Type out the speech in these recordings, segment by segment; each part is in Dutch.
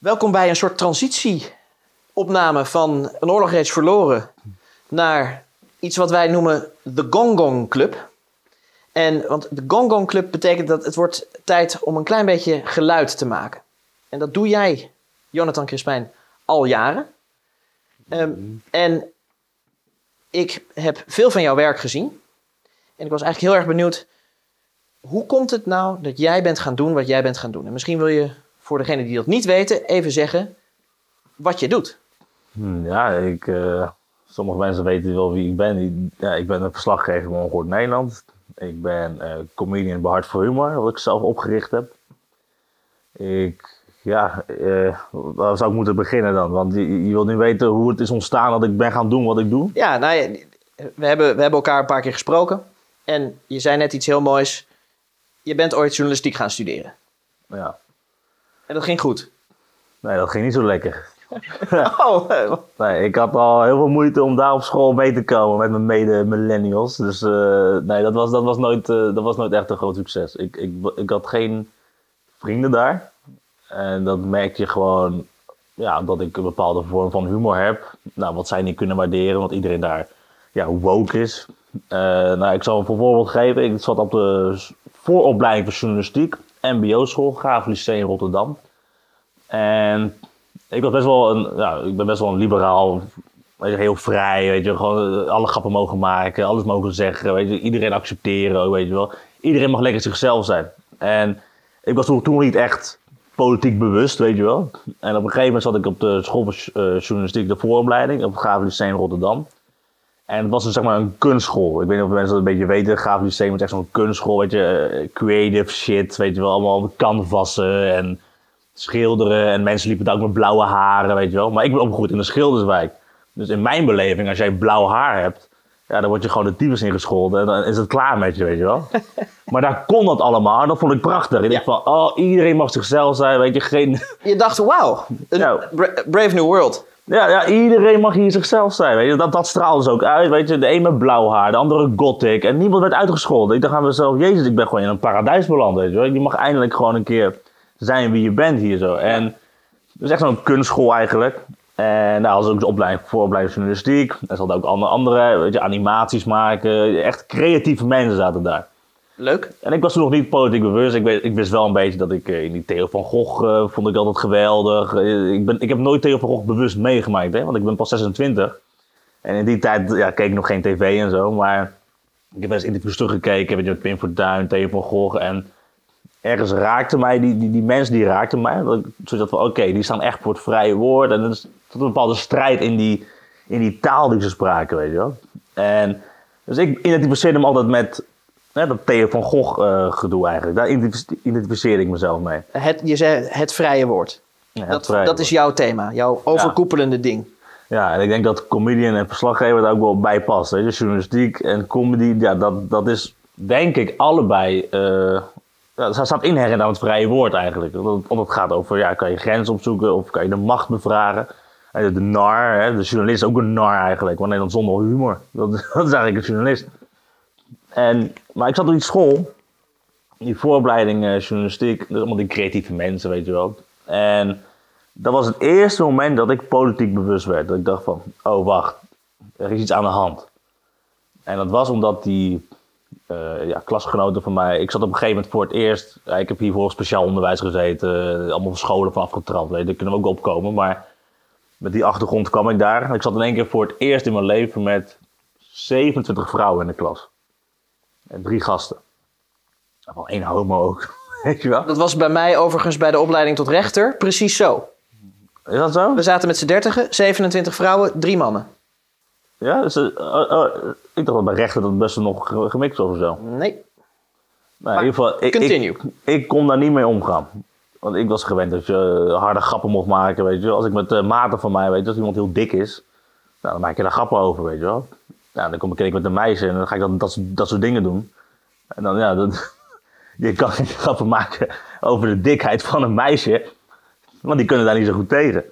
Welkom bij een soort transitieopname van een oorlog reeds verloren naar iets wat wij noemen de Gong Gong Club. En, want de Gong Gong Club betekent dat het wordt tijd om een klein beetje geluid te maken. En dat doe jij, Jonathan Crispijn, al jaren. Ehm, en ik heb veel van jouw werk gezien. En ik was eigenlijk heel erg benieuwd, hoe komt het nou dat jij bent gaan doen wat jij bent gaan doen? En misschien wil je voor degenen die dat niet weten, even zeggen wat je doet. Hm, Ja, ik, eh, sommige mensen weten wel wie ik ben. Ja, ik ben een verslaggever van Ongehoord Nederland. Ik ben eh comedian bij Hart voor Humor, wat ik zelf opgericht heb. Ik, ja, eh, waar zou ik moeten beginnen dan? Want je, je wilt nu weten hoe het is ontstaan dat ik ben gaan doen wat ik doe. Ja, nou ja, we hebben, we hebben elkaar een paar keer gesproken. En je zei net iets heel moois. Je bent ooit journalistiek gaan studeren. Ja. En dat ging goed. Nee, dat ging niet zo lekker. Oh, Nee, ik had al heel veel moeite om daar op school mee te komen met mijn mede-millennials. Dus eh, nee, dat was, dat, was nooit, eh, dat was nooit echt een groot succes. Ik, ik, ik had geen vrienden daar. En dat merk je gewoon, ja, dat ik een bepaalde vorm van humor heb. Nou, wat zij niet kunnen waarderen, want iedereen daar ja, woke is. Eh, nou, ik zal een voorbeeld geven. Ik zat op de vooropleiding voor journalistiek, MBO-school, Graaf Lycée in Rotterdam. En ik was best wel een, ja, ik ben best wel een liberaal, heel vrij, weet je, gewoon eh, alle grappen mogen maken, alles mogen zeggen, weet je, iedereen accepteren, weet je wel. Iedereen mag lekker zichzelf zijn. En ik was toen, niet echt politiek bewust, weet je wel. En op een gegeven moment zat ik op de school voor eh, journalistiek, de vooropleiding, op het Graaf in Rotterdam. En het was een, zeg maar een kunstschool. Ik weet niet of mensen dat een beetje weten. Graaf Lyceum is echt zo'n kunstschool, weet je, eh, creative shit, weet je wel, allemaal canvassen en schilderen. En mensen liepen daar ook met blauwe haren, weet je wel. Maar ik ben opgegroeid in de Schilderswijk. Dus in mijn beleving, als jij blauw haar hebt, ja, dan word je gewoon de tyfus ingescholden en dan is het klaar met je, weet je wel. maar daar kon dat allemaal en dat vond ik prachtig. Ik dacht van, oh, iedereen mag zichzelf zijn, weet je, geen... je dacht, wauw, een Ja. bra- Brave New World. Ja, ja, iedereen mag hier zichzelf zijn. Weet je? Dat, dat straalde ze ook uit. Weet je? De een met blauw haar, de andere gothic. En niemand werd uitgescholden. Ik dacht aan mezelf, jezus, ik ben gewoon in een paradijs beland. Weet je, wel. je mag eindelijk gewoon een keer zijn wie je bent hier zo. En het is echt zo'n kunstschool eigenlijk. En daar was ook de opleiding voor opleiding journalistiek. Er zaten ook andere, andere weet je, animaties maken. Echt creatieve mensen zaten daar. Leuk. En ik was toen nog niet politiek bewust. Ik, weet, ik wist wel een beetje dat ik eh, in die Theo van Gogh eh, vond ik altijd geweldig. Eh, ik, ben, ik heb nooit Theo van Gogh bewust meegemaakt, hè, want ik ben pas 26. En in die tijd ja, keek ik nog geen tv en zo. Maar ik heb wel eens interviews teruggekeken met Pim Fortuyn, Theo van Gogh. En ergens raakte mij, die, die, die mensen die raakten mij. Dat ik zoiets had van, oké, die staan echt voor het vrije woord. En er is tot een bepaalde strijd in die, in die taal die ze spraken, weet je wel. En dus ik identificeerde me altijd met hè, dat Theo van Gogh eh, gedoe eigenlijk. Daar identifice- identificeerde ik mezelf mee. Het, je zei het vrije woord. Ja, het Dat, vrije dat is jouw thema, jouw overkoepelende ding. Ja, en ik denk dat comedian en verslaggever daar ook wel bij past. Weet je? Journalistiek en comedy, ja, dat, dat is denk ik allebei... eh dat staat inherent aan het vrije woord eigenlijk. Want het gaat over, ja, kan je grens opzoeken of kan je de macht bevragen. En de nar, de journalist is ook een nar eigenlijk. Want dan zonder humor. Dat, is eigenlijk een journalist. En, maar ik zat op die school, die vooropleiding eh, journalistiek, dus allemaal die creatieve mensen, weet je wel. En dat was het eerste moment dat ik politiek bewust werd. Dat ik dacht van, oh wacht, er is iets aan de hand. En dat was omdat die eh, ja, klasgenoten van mij, ik zat op een gegeven moment voor het eerst, ik heb hiervoor op speciaal onderwijs gezeten, eh, allemaal scholen van afgetrapt, daar kunnen we ook opkomen. Maar met die achtergrond kwam ik daar. Ik zat in één keer voor het eerst in mijn leven met 27 vrouwen in de klas. En drie gasten. En wel één homo ook, weet je wel. Dat was bij mij overigens bij de opleiding tot rechter precies zo. Is dat zo? We zaten met z'n dertigen, 27 vrouwen, drie mannen. Ja, dus, eh, eh, eh, ik dacht dat bij rechten dat best wel nog ge- gemixt was of zo. Nee. Nou, in ieder geval, ik, continue. Ik, ik kon daar niet mee omgaan. Want ik was gewend dat je harde grappen mocht maken, weet je. Als ik met maten van mij, weet je, als iemand heel dik is, nou, dan maak je daar grappen over, weet je wel. Nou, dan kom ik met een meisje en dan ga ik dat, dat, dat soort dingen doen. En dan, ja, dat, je kan geen grappen maken over de dikheid van een meisje, want die kunnen daar niet zo goed tegen.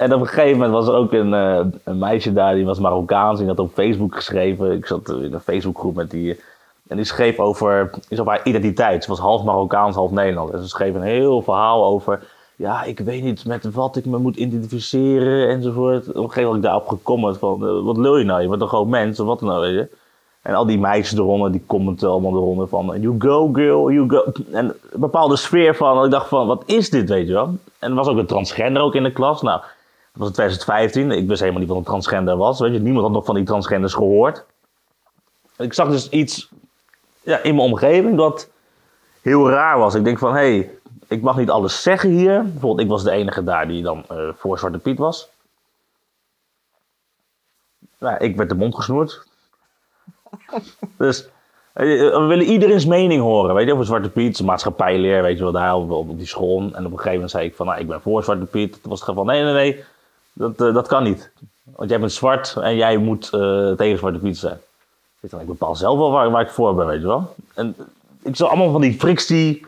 En op een gegeven moment was er ook een, uh, een meisje daar, die was Marokkaans, die had op Facebook geschreven. Ik zat in een Facebookgroep met die. En die schreef over, is haar identiteit. Ze was half Marokkaans, half Nederlands. En ze schreef een heel verhaal over. ja, ik weet niet met wat ik me moet identificeren enzovoort. Op een gegeven moment was ik daarop gekomen van, eh, wat lul je nou? Je bent toch gewoon mens of wat dan nou, weet je? En al die meisjes eronder, die commenten allemaal eronder van, you go girl, you go. En een bepaalde sfeer van, ik dacht van, wat is dit, weet je wel? En er was ook een transgender ook in de klas. Nou, was in 2015. Ik wist helemaal niet wat een transgender was, weet je. Niemand had nog van die transgenders gehoord. Ik zag dus iets ja, in mijn omgeving dat heel raar was. Ik denk van, hé, hey, ik mag niet alles zeggen hier. Bijvoorbeeld, ik was de enige daar die dan eh, voor Zwarte Piet was. Nou, ik werd de mond gesnoerd. dus eh, we willen iedereen's mening horen, weet je, over Zwarte Piet, maatschappijleer, weet je wel, daar op, op, die school. En op een gegeven moment zei ik van, nou, ik ben voor Zwarte Piet. Toen was het gewoon van, nee, nee, nee, dat, uh, dat kan niet. Want jij bent zwart en jij moet uh, tegen Zwarte Piet zijn. Ik, ik bepaal zelf wel waar, waar, ik voor ben, weet je wel. En ik zag allemaal van die frictie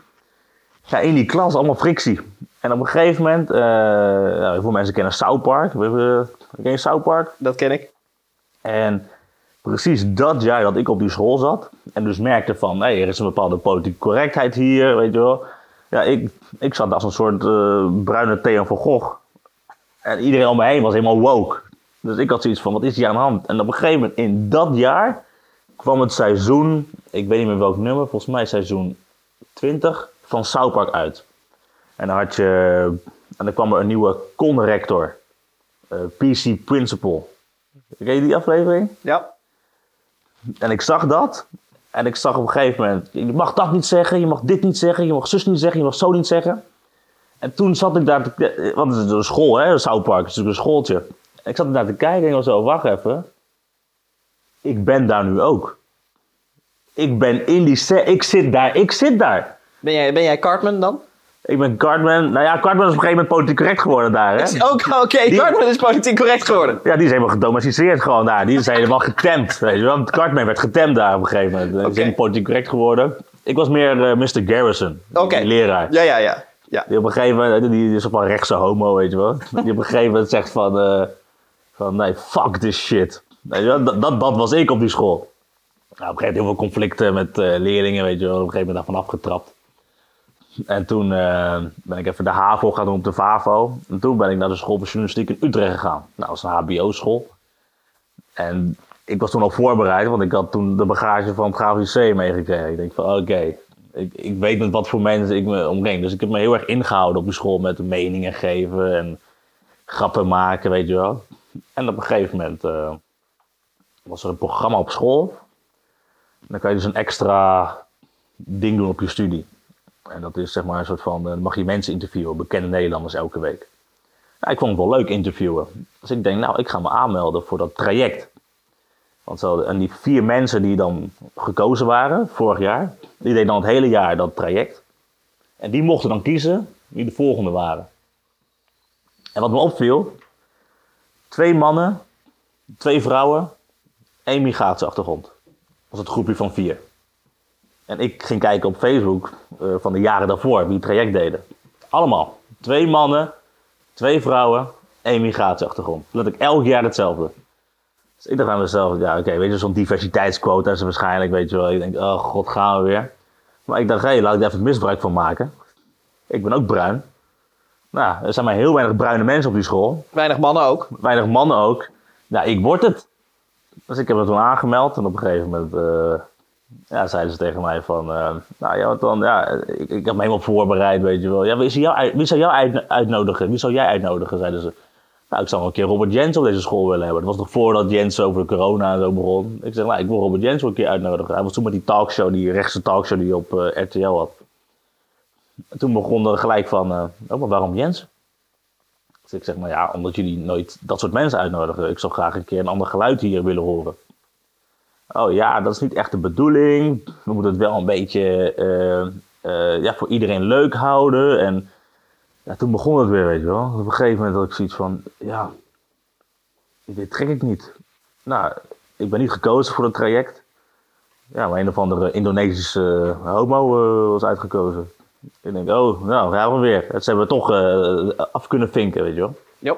ja, in die klas, allemaal frictie. En op een gegeven moment, uh, heel veel mensen kennen South Park. Ken je South Park? Dat ken ik. En precies dat jaar dat ik op die school zat. En dus merkte van, hé, er is een bepaalde politieke correctheid hier, weet je wel. Ja, ik, ik zat als een soort uh, bruine Theo van Gogh. En iedereen om me heen was helemaal woke. Dus ik had zoiets van, wat is hier aan de hand? En op een gegeven moment, in dat jaar, kwam het seizoen, ik weet niet meer welk nummer, volgens mij seizoen 20 van South Park uit. En dan had je, en dan kwam er een nieuwe conrector, uh, PC Principal. Ken je die aflevering? Ja. En ik zag dat. En ik zag op een gegeven moment, je mag dat niet zeggen, je mag dit niet zeggen, je mag zus niet zeggen, je mag zo niet zeggen. En toen zat ik daar, te, want het is een school hè, South Park, het is een schooltje. En ik zat daar te kijken en ik was zo, wacht even. Ik ben daar nu ook. Ik ben in die, ik zit daar, ik zit daar. Ben jij, ben jij Cartman dan? Ik ben Cartman. Nou ja, Cartman is op een gegeven moment politiek correct geworden daar. Hè? Oké, okay, Cartman is politiek correct geworden. Ja, die is helemaal gedomesticeerd gewoon daar. Die is helemaal getemd. Weet je wel. Cartman werd getemd daar op een gegeven moment. Okay. Is helemaal politiek correct geworden. Ik was meer uh, Mr. Garrison, okay. leraar. Ja, ja, ja, ja. Die op een gegeven moment, die is op een rechtse homo, weet je wel. Die op een gegeven moment zegt van, uh, van nee, fuck this shit. Dat, dat, dat was ik op die school. Nou, op een gegeven moment heel veel conflicten met uh, leerlingen, weet je wel. Op een gegeven moment daarvan afgetrapt. En toen uh, ben ik even de HAVO gaan doen op de VAVO. En toen ben ik naar de school voor journalistiek in Utrecht gegaan. Nou, dat is een HBO-school. En ik was toen al voorbereid, want ik had toen de bagage van het GVC meegekregen. Ik denk van, oké, ik, weet met wat voor mensen ik me omring. Dus ik heb me heel erg ingehouden op de school met meningen geven en grappen maken, weet je wel. En op een gegeven moment uh, was er een programma op school. Dan kan je dus een extra ding doen op je studie. En dat is zeg maar een soort van, dan mag je mensen interviewen, bekende Nederlanders elke week. Ik vond het wel leuk interviewen. Dus ik denk, nou, ik ga me aanmelden voor dat traject. Want zo, en die vier mensen die dan gekozen waren vorig jaar, die deden dan het hele jaar dat traject. En die mochten dan kiezen wie de volgende waren. En wat me opviel, twee mannen, twee vrouwen, één migratieachtergrond. Dat was het groepje van vier. En ik ging kijken op Facebook uh, van de jaren daarvoor wie het traject deden. Allemaal. Twee mannen, twee vrouwen, één migratieachtergrond. Dat ik elk jaar hetzelfde. Dus ik dacht aan mezelf, ja oké, okay, weet je, zo'n diversiteitsquota is er waarschijnlijk, weet je wel. Ik denk, oh god, gaan we weer. Maar ik dacht, hé, hey, laat ik daar even misbruik van maken. Ik ben ook bruin. Nou, er zijn maar heel weinig bruine mensen op die school. Weinig mannen ook. Weinig mannen ook. Nou, ik word het. Dus ik heb het toen aangemeld en op een gegeven moment... Uh, ja, zeiden ze tegen mij van, uh, nou ja, wat dan, ja, ik, ik heb me helemaal voorbereid, weet je wel. Ja, wie, jou, wie zou jou uit, uitnodigen? Wie zou jij uitnodigen, zeiden ze. Nou, ik zou wel een keer Robert Jens op deze school willen hebben. Dat was nog voordat Jens over de corona en zo begon. Ik zeg, nou, ik wil Robert Jens wel een keer uitnodigen. Hij was toen met die talkshow, die rechtse talkshow die op uh, RTL had. En toen begon er gelijk van, uh, oh, maar waarom Jens? Dus ik zeg, maar ja, omdat jullie nooit dat soort mensen uitnodigen. Ik zou graag een keer een ander geluid hier willen horen. Oh ja, dat is niet echt de bedoeling. We moeten het wel een beetje uh, ja, voor iedereen leuk houden. En ja, toen begon het weer, weet je wel. Op een gegeven moment had ik zoiets van, ja, dit trek ik niet. Nou, ik ben niet gekozen voor het traject. Ja, maar een of andere Indonesische homo uh, was uitgekozen. Ik denk, oh, nou, gaan we weer. Dat hebben we toch af kunnen vinken, weet je wel. Ja.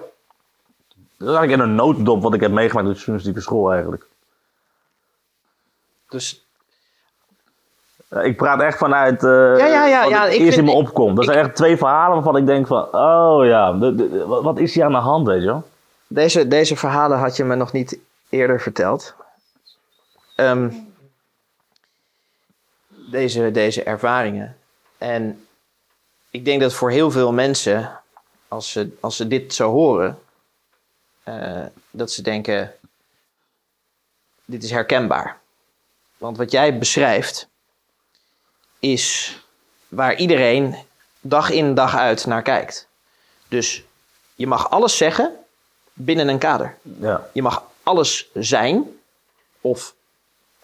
Dat is eigenlijk in een nooddop wat ik heb meegemaakt op de journalistieke school eigenlijk. Dus Ik praat echt vanuit eh Ja, ja, ja, ik eerst in me opkomt. Dat zijn echt twee verhalen waarvan ik denk van... Oh ja, de- de- wat, wat is hier aan de hand, weet je wel? Deze, deze verhalen had je me nog niet eerder verteld. Ehm, deze, deze ervaringen. En ik denk dat voor heel veel mensen, als ze, als ze dit zo horen, eh, dat ze denken: dit is herkenbaar. Want wat jij beschrijft, is waar iedereen dag in dag uit naar kijkt. Dus je mag alles zeggen binnen een kader. Ja. Je mag alles zijn, of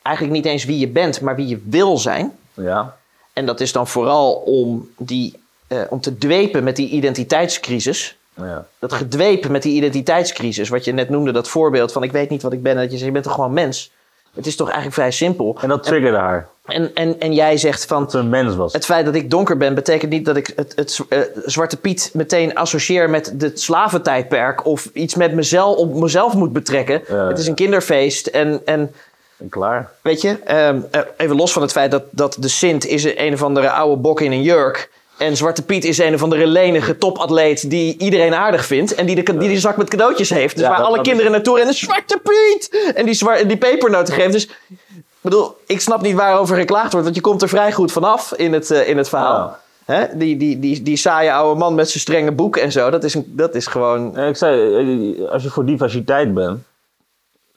eigenlijk niet eens wie je bent, maar wie je wil zijn. Ja. En dat is dan vooral om, die, eh, om te dwepen met die identiteitscrisis. Ja. Dat gedwepen met die identiteitscrisis, wat je net noemde, dat voorbeeld van ik weet niet wat ik ben. En dat je zegt, je bent toch gewoon mens. Het is toch eigenlijk vrij simpel. En dat triggerde haar. En, en, en jij zegt van, Dat ze een mens was. het feit dat ik donker ben, betekent niet dat ik het, het eh, Zwarte Piet meteen associeer met het slaventijdperk of iets met mezelf, op mezelf moet betrekken. Het is een kinderfeest en, en En klaar. weet je, ehm, eh, even los van het feit dat, dat de Sint is een of andere oude bok in een jurk. En Zwarte Piet is een of andere lenige topatleet die iedereen aardig vindt. En die de, die, die zak met cadeautjes heeft. Dus Ja, waar dat- alle dat kinderen naartoe rennen. Zwarte Piet! En die, zwa- die pepernoten geeft. Dus ik bedoel, ik snap niet waarover geklaagd wordt. Want je komt er vrij goed vanaf in het, eh, in het verhaal. Hè? Die, die, die, die saaie oude man met zijn strenge boek en zo. Dat is, een, dat is gewoon... Ik zei, eh, als je voor diversiteit bent,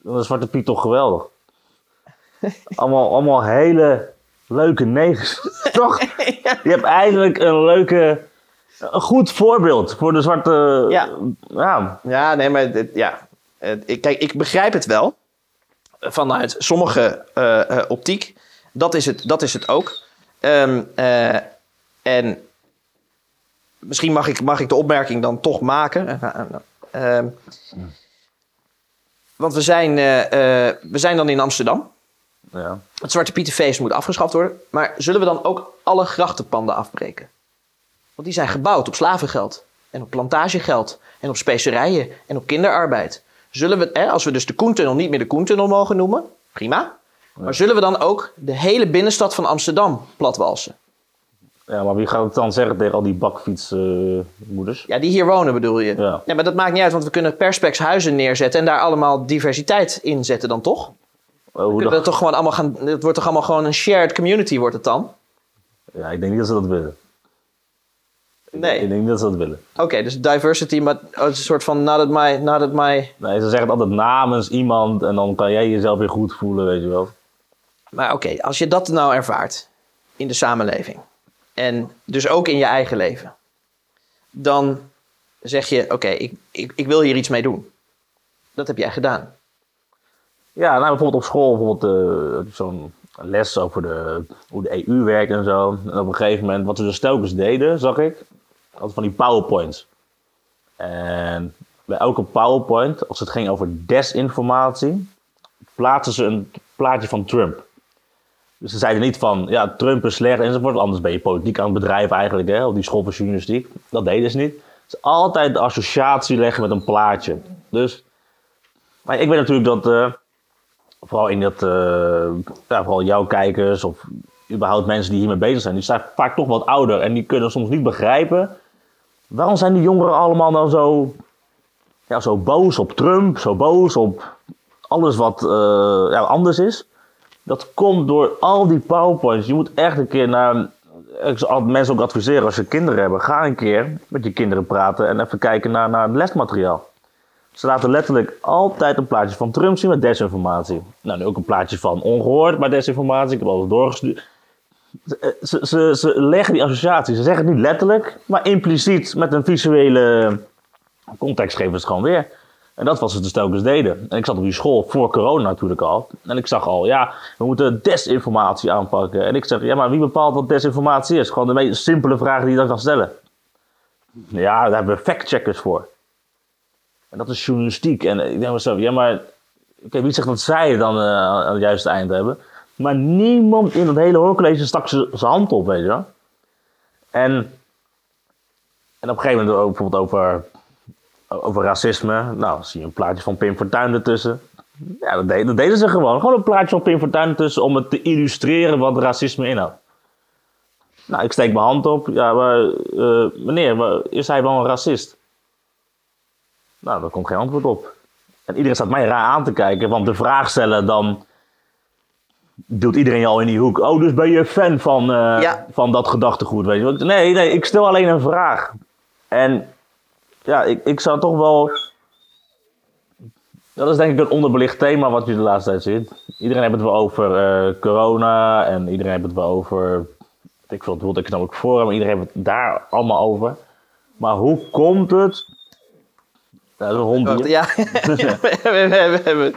dan is Zwarte Piet toch geweldig. allemaal, allemaal hele leuke negers. toch? Je hebt eigenlijk een leuke, een goed voorbeeld voor de zwarte... Ja. ja. Ja, nee, maar dit- ja. Ik, kijk, ik begrijp het wel. Vanuit sommige eh, eh, optiek. Dat is het, dat is het ook. Ehm, eh, en misschien mag ik, mag ik de opmerking dan toch maken. Ehm, want we zijn, eh, eh, we zijn dan in Amsterdam. Ja. Het Zwarte Pietenfeest moet afgeschaft worden. Maar zullen we dan ook alle grachtenpanden afbreken? Want die zijn gebouwd op slavengeld. En op plantagegeld. En op specerijen. En op kinderarbeid. Zullen we, hè, als we dus de Koentunnel niet meer de Koentunnel mogen noemen. Prima. Maar zullen we dan ook de hele binnenstad van Amsterdam platwalsen? Ja, maar wie gaat het dan zeggen tegen al die bakfietsmoeders? Ja, die hier wonen bedoel je? Ja. Maar dat maakt niet uit. Want we kunnen perspex huizen neerzetten. En daar allemaal diversiteit in zetten dan toch? Eh, hoe dat- dat toch gewoon allemaal gaan... Het wordt toch allemaal gewoon een shared community wordt het dan? Ja, ik denk niet dat ze dat willen. Nee. Ik denk niet dat ze dat willen. Oké, dus diversity, maar het is een soort van not at my, not at my... Nee, ze zeggen het altijd namens iemand en dan kan jij jezelf weer goed voelen, weet je wel. Maar oké, als je dat nou ervaart in de samenleving en dus ook in je eigen leven, dan zeg je: Oké, ik, ik, ik wil hier iets mee doen. Dat heb jij gedaan. Ja, nou bijvoorbeeld op school, bijvoorbeeld eh, zo'n les over de, hoe de EU werkt en zo. En op een gegeven moment, wat ze dus telkens deden, zag ik, altijd van die powerpoints. En bij elke powerpoint, als het ging over desinformatie, plaatsen ze een plaatje van Trump. Dus ze zeiden niet van, ja, Trump is slecht enzovoort, anders ben je politiek aan het bedrijven eigenlijk, hè, of die school voor journalistiek. Dat deden ze niet. Dus altijd de associatie leggen met een plaatje. Dus, maar ik weet natuurlijk dat, eh, vooral in dat, eh, vooral jouw kijkers of überhaupt mensen die hiermee bezig zijn, die zijn vaak toch wat ouder en die kunnen soms niet begrijpen waarom zijn die jongeren allemaal nou zo, ja, zo boos op Trump, zo boos op alles wat eh, ja, anders is. Dat komt door al die powerpoints. Je moet echt een keer naar. Ik zou mensen ook adviseren als je kinderen hebben. Ga een keer met je kinderen praten en even kijken naar, naar het lesmateriaal. Ze laten letterlijk altijd een plaatje van Trump zien met desinformatie. Nou, nu ook een plaatje van ongehoord, maar desinformatie. Ik heb alles doorgestuurd. Ze, ze, ze, leggen die associatie. Ze zeggen het niet letterlijk, maar impliciet met een visuele context geven ze het gewoon weer. En dat was ze dus telkens deden. En ik zat op die school voor corona natuurlijk al. En ik zag al, ja, we moeten desinformatie aanpakken. En ik zeg, ja, maar wie bepaalt wat desinformatie is? Gewoon de meest simpele vraag die je dan kan stellen. Ja, daar hebben we factcheckers voor. En dat is journalistiek. En ik denk mezelf, ja, maar oké, wie zegt dat zij het dan eh, aan het juiste eind hebben? Maar niemand in dat hele hoorcollege stak zijn hand op, weet je wel. En, en op een gegeven moment bijvoorbeeld over, over racisme. Nou, zie je een plaatje van Pim Fortuyn ertussen. Ja, dat, dat deden ze gewoon. Gewoon een plaatje van Pim Fortuyn ertussen om het te illustreren wat racisme inhoudt. Nou, ik steek mijn hand op. Ja, maar, eh, meneer, is hij wel een racist? Nou, daar komt geen antwoord op. En iedereen staat mij raar aan te kijken, want de vraag stellen dan doet iedereen je al in die hoek. Oh, dus ben je fan van, eh, Ja. van dat gedachtegoed, weet je? Nee, nee, ik stel alleen een vraag. En ja, ik, ik zou toch wel... Dat is denk ik een onderbelicht thema wat je de laatste tijd ziet. Iedereen heeft het wel over eh, corona en iedereen heeft het wel over... Ik veel het World Economic Forum, iedereen heeft het daar allemaal over. Maar hoe komt het... Is een hond hier. ja, we, hebben, we, hebben, we, hebben,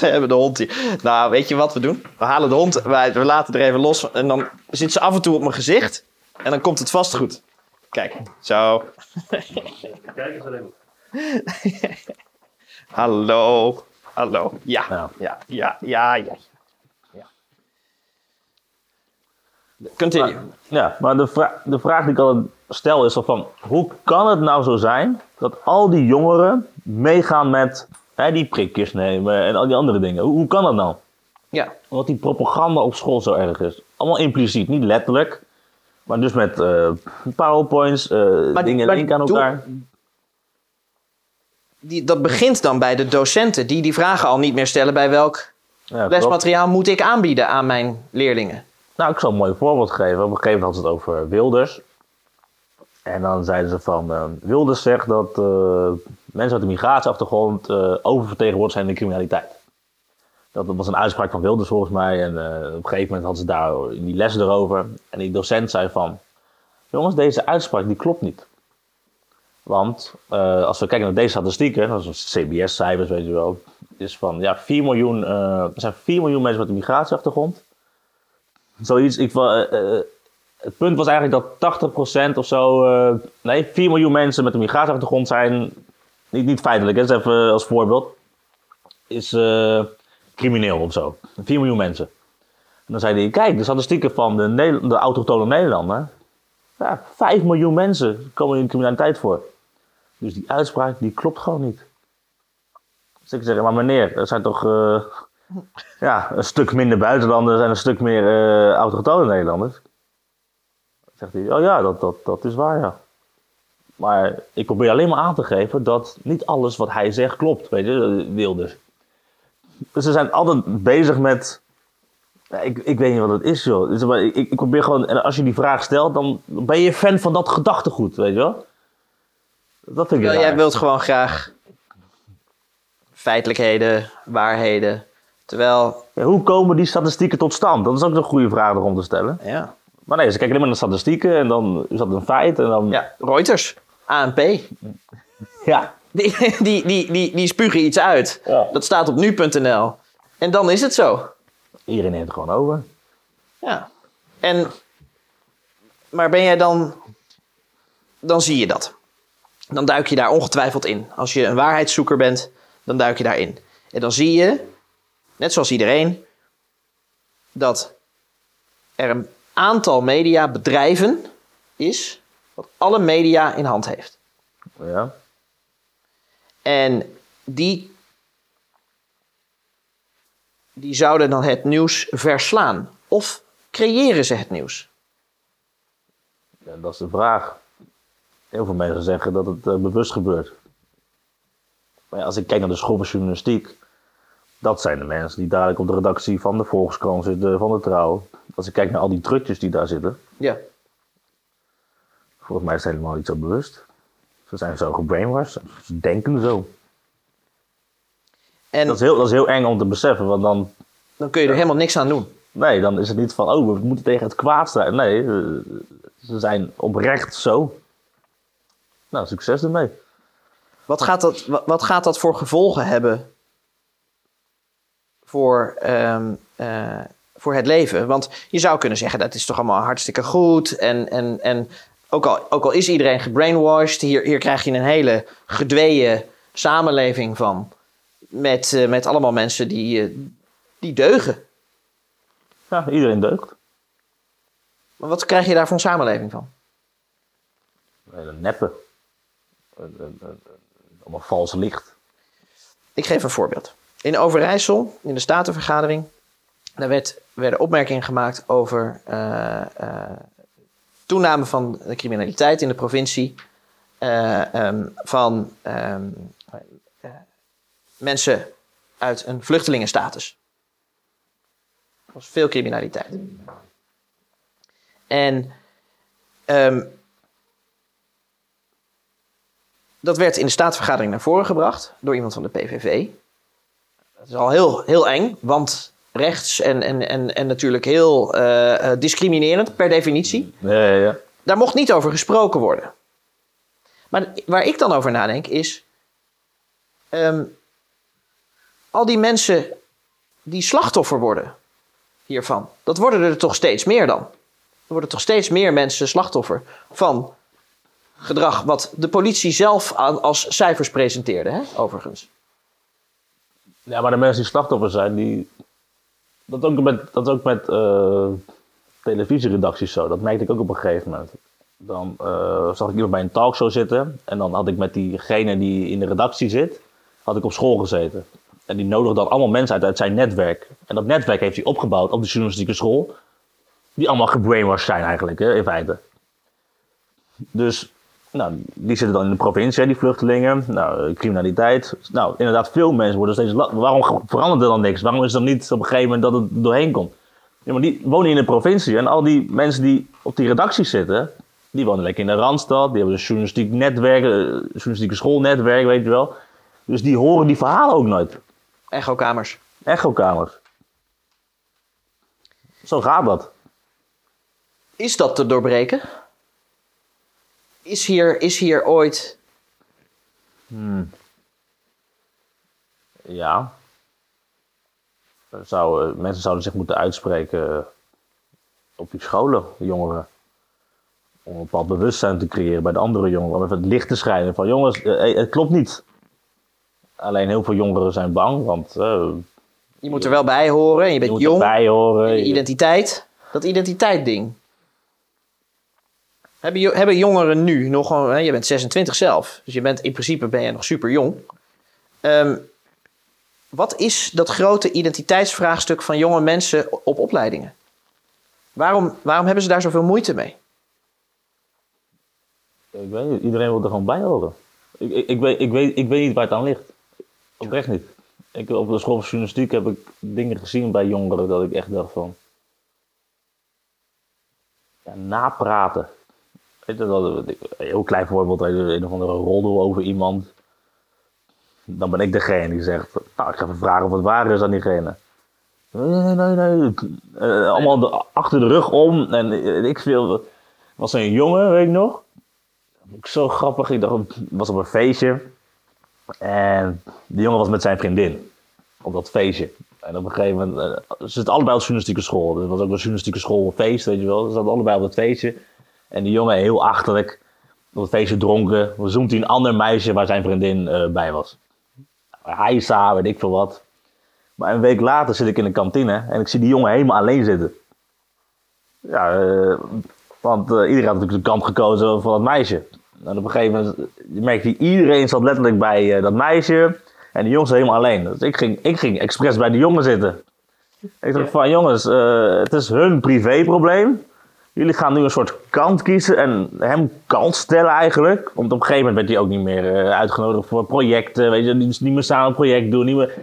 we hebben de hond hier. Nou, weet je wat we doen? We halen de hond, wij, we laten er even los. En dan zit ze af en toe op mijn gezicht. En dan komt het vast goed. Kijk, zo. Kijk eens alleen. Hallo. Hallo. Ja. Ja. Ja, ja, ja, ja. ja. Continue. Ja, maar de, vra- de vraag die ik altijd stel is van, hoe kan het nou zo zijn dat al die jongeren meegaan met hè, die prikjes nemen en al die andere dingen? Hoe, hoe kan dat nou? Ja. Omdat die propaganda op school zo erg is. Allemaal impliciet, niet letterlijk. Maar dus met eh powerpoints, eh, Maar- dingen maar linken aan elkaar. Die, dat begint dan bij de docenten die die vragen al niet meer stellen bij welk Ja, klopt. lesmateriaal moet ik aanbieden aan mijn leerlingen. Nou, ik zal een mooi voorbeeld geven. Op een gegeven moment ze het over Wilders. En dan zeiden ze van, eh, Wilders zegt dat eh, mensen met een migratieachtergrond eh, oververtegenwoordigd zijn in de criminaliteit. Dat was een uitspraak van Wilders volgens mij. En eh, op een gegeven moment hadden ze daar in die les erover. En die docent zei van, jongens, deze uitspraak die klopt niet. Want als we kijken naar deze statistieken, dat is CBS-cijfers, weet je wel, is van ja, 4 miljoen, er zijn 4 miljoen mensen met een migratieachtergrond. Zoiets, ik, het punt was eigenlijk dat 80% of zo, eh, nee, 4 miljoen mensen met een migratieachtergrond zijn, niet, niet feitelijk, hè, is even als voorbeeld, is eh, crimineel of zo. 4 miljoen mensen. En dan zei hij, kijk, de statistieken van de, de autochtone Nederlander, ja, 5 miljoen mensen komen in criminaliteit voor. Dus die uitspraak, die klopt gewoon niet. Dus ik zeg, maar meneer, er zijn toch eh, ja, een stuk minder buitenlanders en een stuk meer autochtone Nederlanders. Zegt hij, oh ja, dat, dat, dat is waar, ja. Maar ik probeer alleen maar aan te geven dat niet alles wat hij zegt klopt, weet je, Wilders. Dus ze zijn altijd bezig met, ik, ik weet niet wat het is, joh. Dus, maar ik, ik probeer gewoon, en als je die vraag stelt, dan ben je fan van dat gedachtegoed, weet je wel. Dat vind ik jij wilt gewoon graag feitelijkheden, waarheden. Terwijl, Ja, hoe komen die statistieken tot stand? Dat is ook een goede vraag om te stellen. ja, Maar nee, ze kijken alleen maar naar statistieken en dan is dat een feit. En dan, ja Reuters, ANP, ja. die, die, die, die, die spugen iets uit. Ja. Dat staat op nu.nl. En dan is het zo. iedereen neemt het gewoon over. Ja. En, maar ben jij dan, dan zie je dat. Dan duik je daar ongetwijfeld in. Als je een waarheidszoeker bent, dan duik je daarin. En dan zie je, net zoals iedereen, dat er een aantal mediabedrijven is wat alle media in hand heeft. Ja. En die, die zouden dan het nieuws verslaan. Of creëren ze het nieuws? ja, dat is de vraag. Heel veel mensen zeggen dat het eh, bewust gebeurt. Maar ja, als ik kijk naar de school van journalistiek, dat zijn de mensen die dadelijk op de redactie van de Volkskrant zitten, van de Trouw. Als ik kijk naar al die trucjes die daar zitten, Ja. volgens mij is het helemaal niet zo bewust. Ze zijn zo gebrainwashed, ze denken zo. En Dat is, heel, dat is heel eng om te beseffen, want dan dan kun je er helemaal niks aan doen. Nee, dan is het niet van, oh, we moeten tegen het kwaad strijden. Nee, ze zijn oprecht zo. Nou, succes ermee. Wat gaat dat, wat gaat dat voor gevolgen hebben voor, ehm, eh, voor het leven? Want je zou kunnen zeggen, dat is toch allemaal hartstikke goed. En, en, en ook, al, ook al is iedereen gebrainwashed, hier, hier krijg je een hele gedweeën samenleving van. Met, eh, met allemaal mensen die, eh, die deugen. Ja, iedereen deugt. Maar wat krijg je daar voor een samenleving van? Een neppe. Een, een, een, een Allemaal vals licht. Ik geef een voorbeeld. In Overijssel, in de Statenvergadering, daar werd, werden opmerkingen gemaakt over eh, toename van de criminaliteit in de provincie. eh, ehm, van ehm, eh, mensen uit een vluchtelingenstatus. Er was veel criminaliteit. En ehm, dat werd in de staatsvergadering naar voren gebracht door iemand van de PVV. Dat is al heel, heel eng, want rechts en, en, en, en natuurlijk heel eh, eh, discriminerend per definitie. Ja, ja, ja. Daar mocht niet over gesproken worden. Maar waar ik dan over nadenk is. ehm, al die mensen die slachtoffer worden hiervan, dat worden er toch steeds meer dan. Er worden toch steeds meer mensen slachtoffer van gedrag wat de politie zelf aan- als cijfers presenteerde, hè? overigens. Ja, maar de mensen die slachtoffer zijn, die... Dat ook met, dat ook met eh, televisieredacties zo. Dat merkte ik ook op een gegeven moment. Dan eh, zag ik iemand bij een talkshow zitten. En dan had ik met diegene die in de redactie zit, had ik op school gezeten. En die nodigde dan allemaal mensen uit uit zijn netwerk. En dat netwerk heeft hij opgebouwd op de journalistieke school. Die allemaal gebrainwashed zijn eigenlijk, hè, in feite. Dus nou, die zitten dan in de provincie, die vluchtelingen. Nou, eh, criminaliteit. Nou, inderdaad, veel mensen worden steeds... Waarom verandert er dan niks? Waarom is het dan niet op een gegeven moment dat het er doorheen komt? Ja, maar die wonen in de provincie. En al die mensen die op die redacties zitten... die wonen lekker in de Randstad. Die hebben een journalistiek netwerk, eh, journalistieke schoolnetwerk, weet je wel. Dus die horen die verhalen ook nooit. Echokamers. Echokamers. Zo gaat dat. Is dat te doorbreken? Is hier, is hier ooit. Ja. Er Zou, eh, mensen zouden zich moeten uitspreken eh, op die scholen, jongeren. Om een bepaald bewustzijn te creëren bij de andere jongeren. Om even het licht te schijnen van jongens, eh, het klopt niet. Alleen heel veel jongeren zijn bang, want Je moet er wel bij horen. en Je je bent moet jong. horen. Je identiteit. Dat identiteit-ding. Hebben, hebben jongeren nu nog gewoon... Je bent 26 zelf. Dus je bent, in principe ben je nog super jong. Ehm, wat is dat grote identiteitsvraagstuk van jonge mensen op opleidingen? Waarom, waarom hebben ze daar zoveel moeite mee? Ik weet niet, iedereen wil er gewoon bij horen. Ik, ik, ik, weet, ik, weet, ik weet niet waar het aan ligt. Oprecht niet. Ik, op de school van journalistiek heb ik dingen gezien bij jongeren dat ik echt dacht van... Ja, napraten. Weet je, dat, een heel klein voorbeeld, een of andere roddel over iemand. Dan ben ik degene die zegt, nou, ik ga even vragen of het waar is aan diegene. Nee, nee, nee. Eh, allemaal achter de rug om. En eh, ik veel, was een jongen, weet ik nog. Ook Zo grappig. Ik dacht, was op een feestje. En de jongen was met zijn vriendin. Op dat feestje. En op een gegeven moment... eh, Ze zitten allebei op de journalistieke school. Dus was ook een journalistieke schoolfeest, weet je wel. Ze zaten allebei op dat feestje. En die jongen heel achterlijk. Op het feestje dronken. Zoemt hij een ander meisje waar zijn vriendin eh, bij was. Hij sa, weet ik veel wat. Maar een week later zit ik in de kantine. En ik zie die jongen helemaal alleen zitten. Ja, eh, want eh, iedereen had natuurlijk de kant gekozen voor dat meisje. En op een gegeven moment merkte hij, iedereen zat letterlijk bij dat meisje. En die jongens helemaal alleen. Dus ik ging, ik ging expres bij die jongen zitten. Ik dacht van, jongens, het is hun privéprobleem. Jullie gaan nu een soort kant kiezen en hem kant stellen eigenlijk. Want op een gegeven moment werd hij ook niet meer eh, uitgenodigd voor projecten. Weet je, niet meer samen een project doen. Niet meer...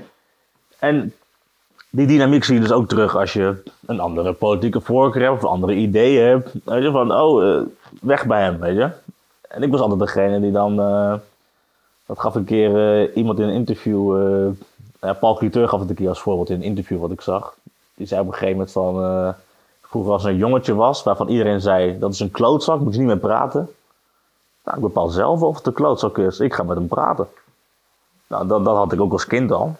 En die dynamiek zie je dus ook terug als je een andere politieke voorkeur hebt of andere ideeën hebt. Weet je, van, oh, eh, weg bij hem, weet je. En ik was altijd degene die dan, eh, dat gaf een keer iemand in een interview, Paul Cliteur gaf het een keer als voorbeeld in een interview wat ik zag. Die zei op een gegeven moment van, vroeger als een jongetje was waarvan iedereen zei, dat is een klootzak, moet je niet mee praten. Nou, ik bepaal zelf of het een klootzak is, ik ga met hem praten. Nou, dat, dat had ik ook als kind al.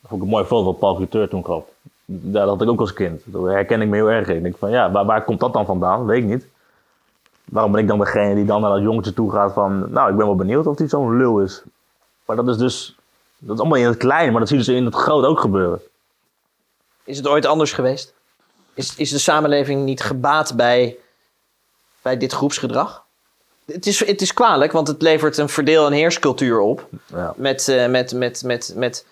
Dat vond ik een mooi voorbeeld wat Paul toen gaf. Dat had ik ook als kind. Daar herken ik me heel erg in. Ik denk van, ja, waar, waar komt dat dan vandaan? Weet ik niet. Waarom ben ik dan degene die dan naar dat jongetje toe gaat van... Nou, ik ben wel benieuwd of hij zo'n lul is. Maar dat is dus... Dat is allemaal in het kleine, maar dat zie je dus in het groot ook gebeuren. Is het ooit anders geweest? Is, is de samenleving niet gebaat bij, bij dit groepsgedrag? het, is, het is kwalijk, want het levert een verdeel- en heerscultuur op. Ja. Met, eh, met, met, met, met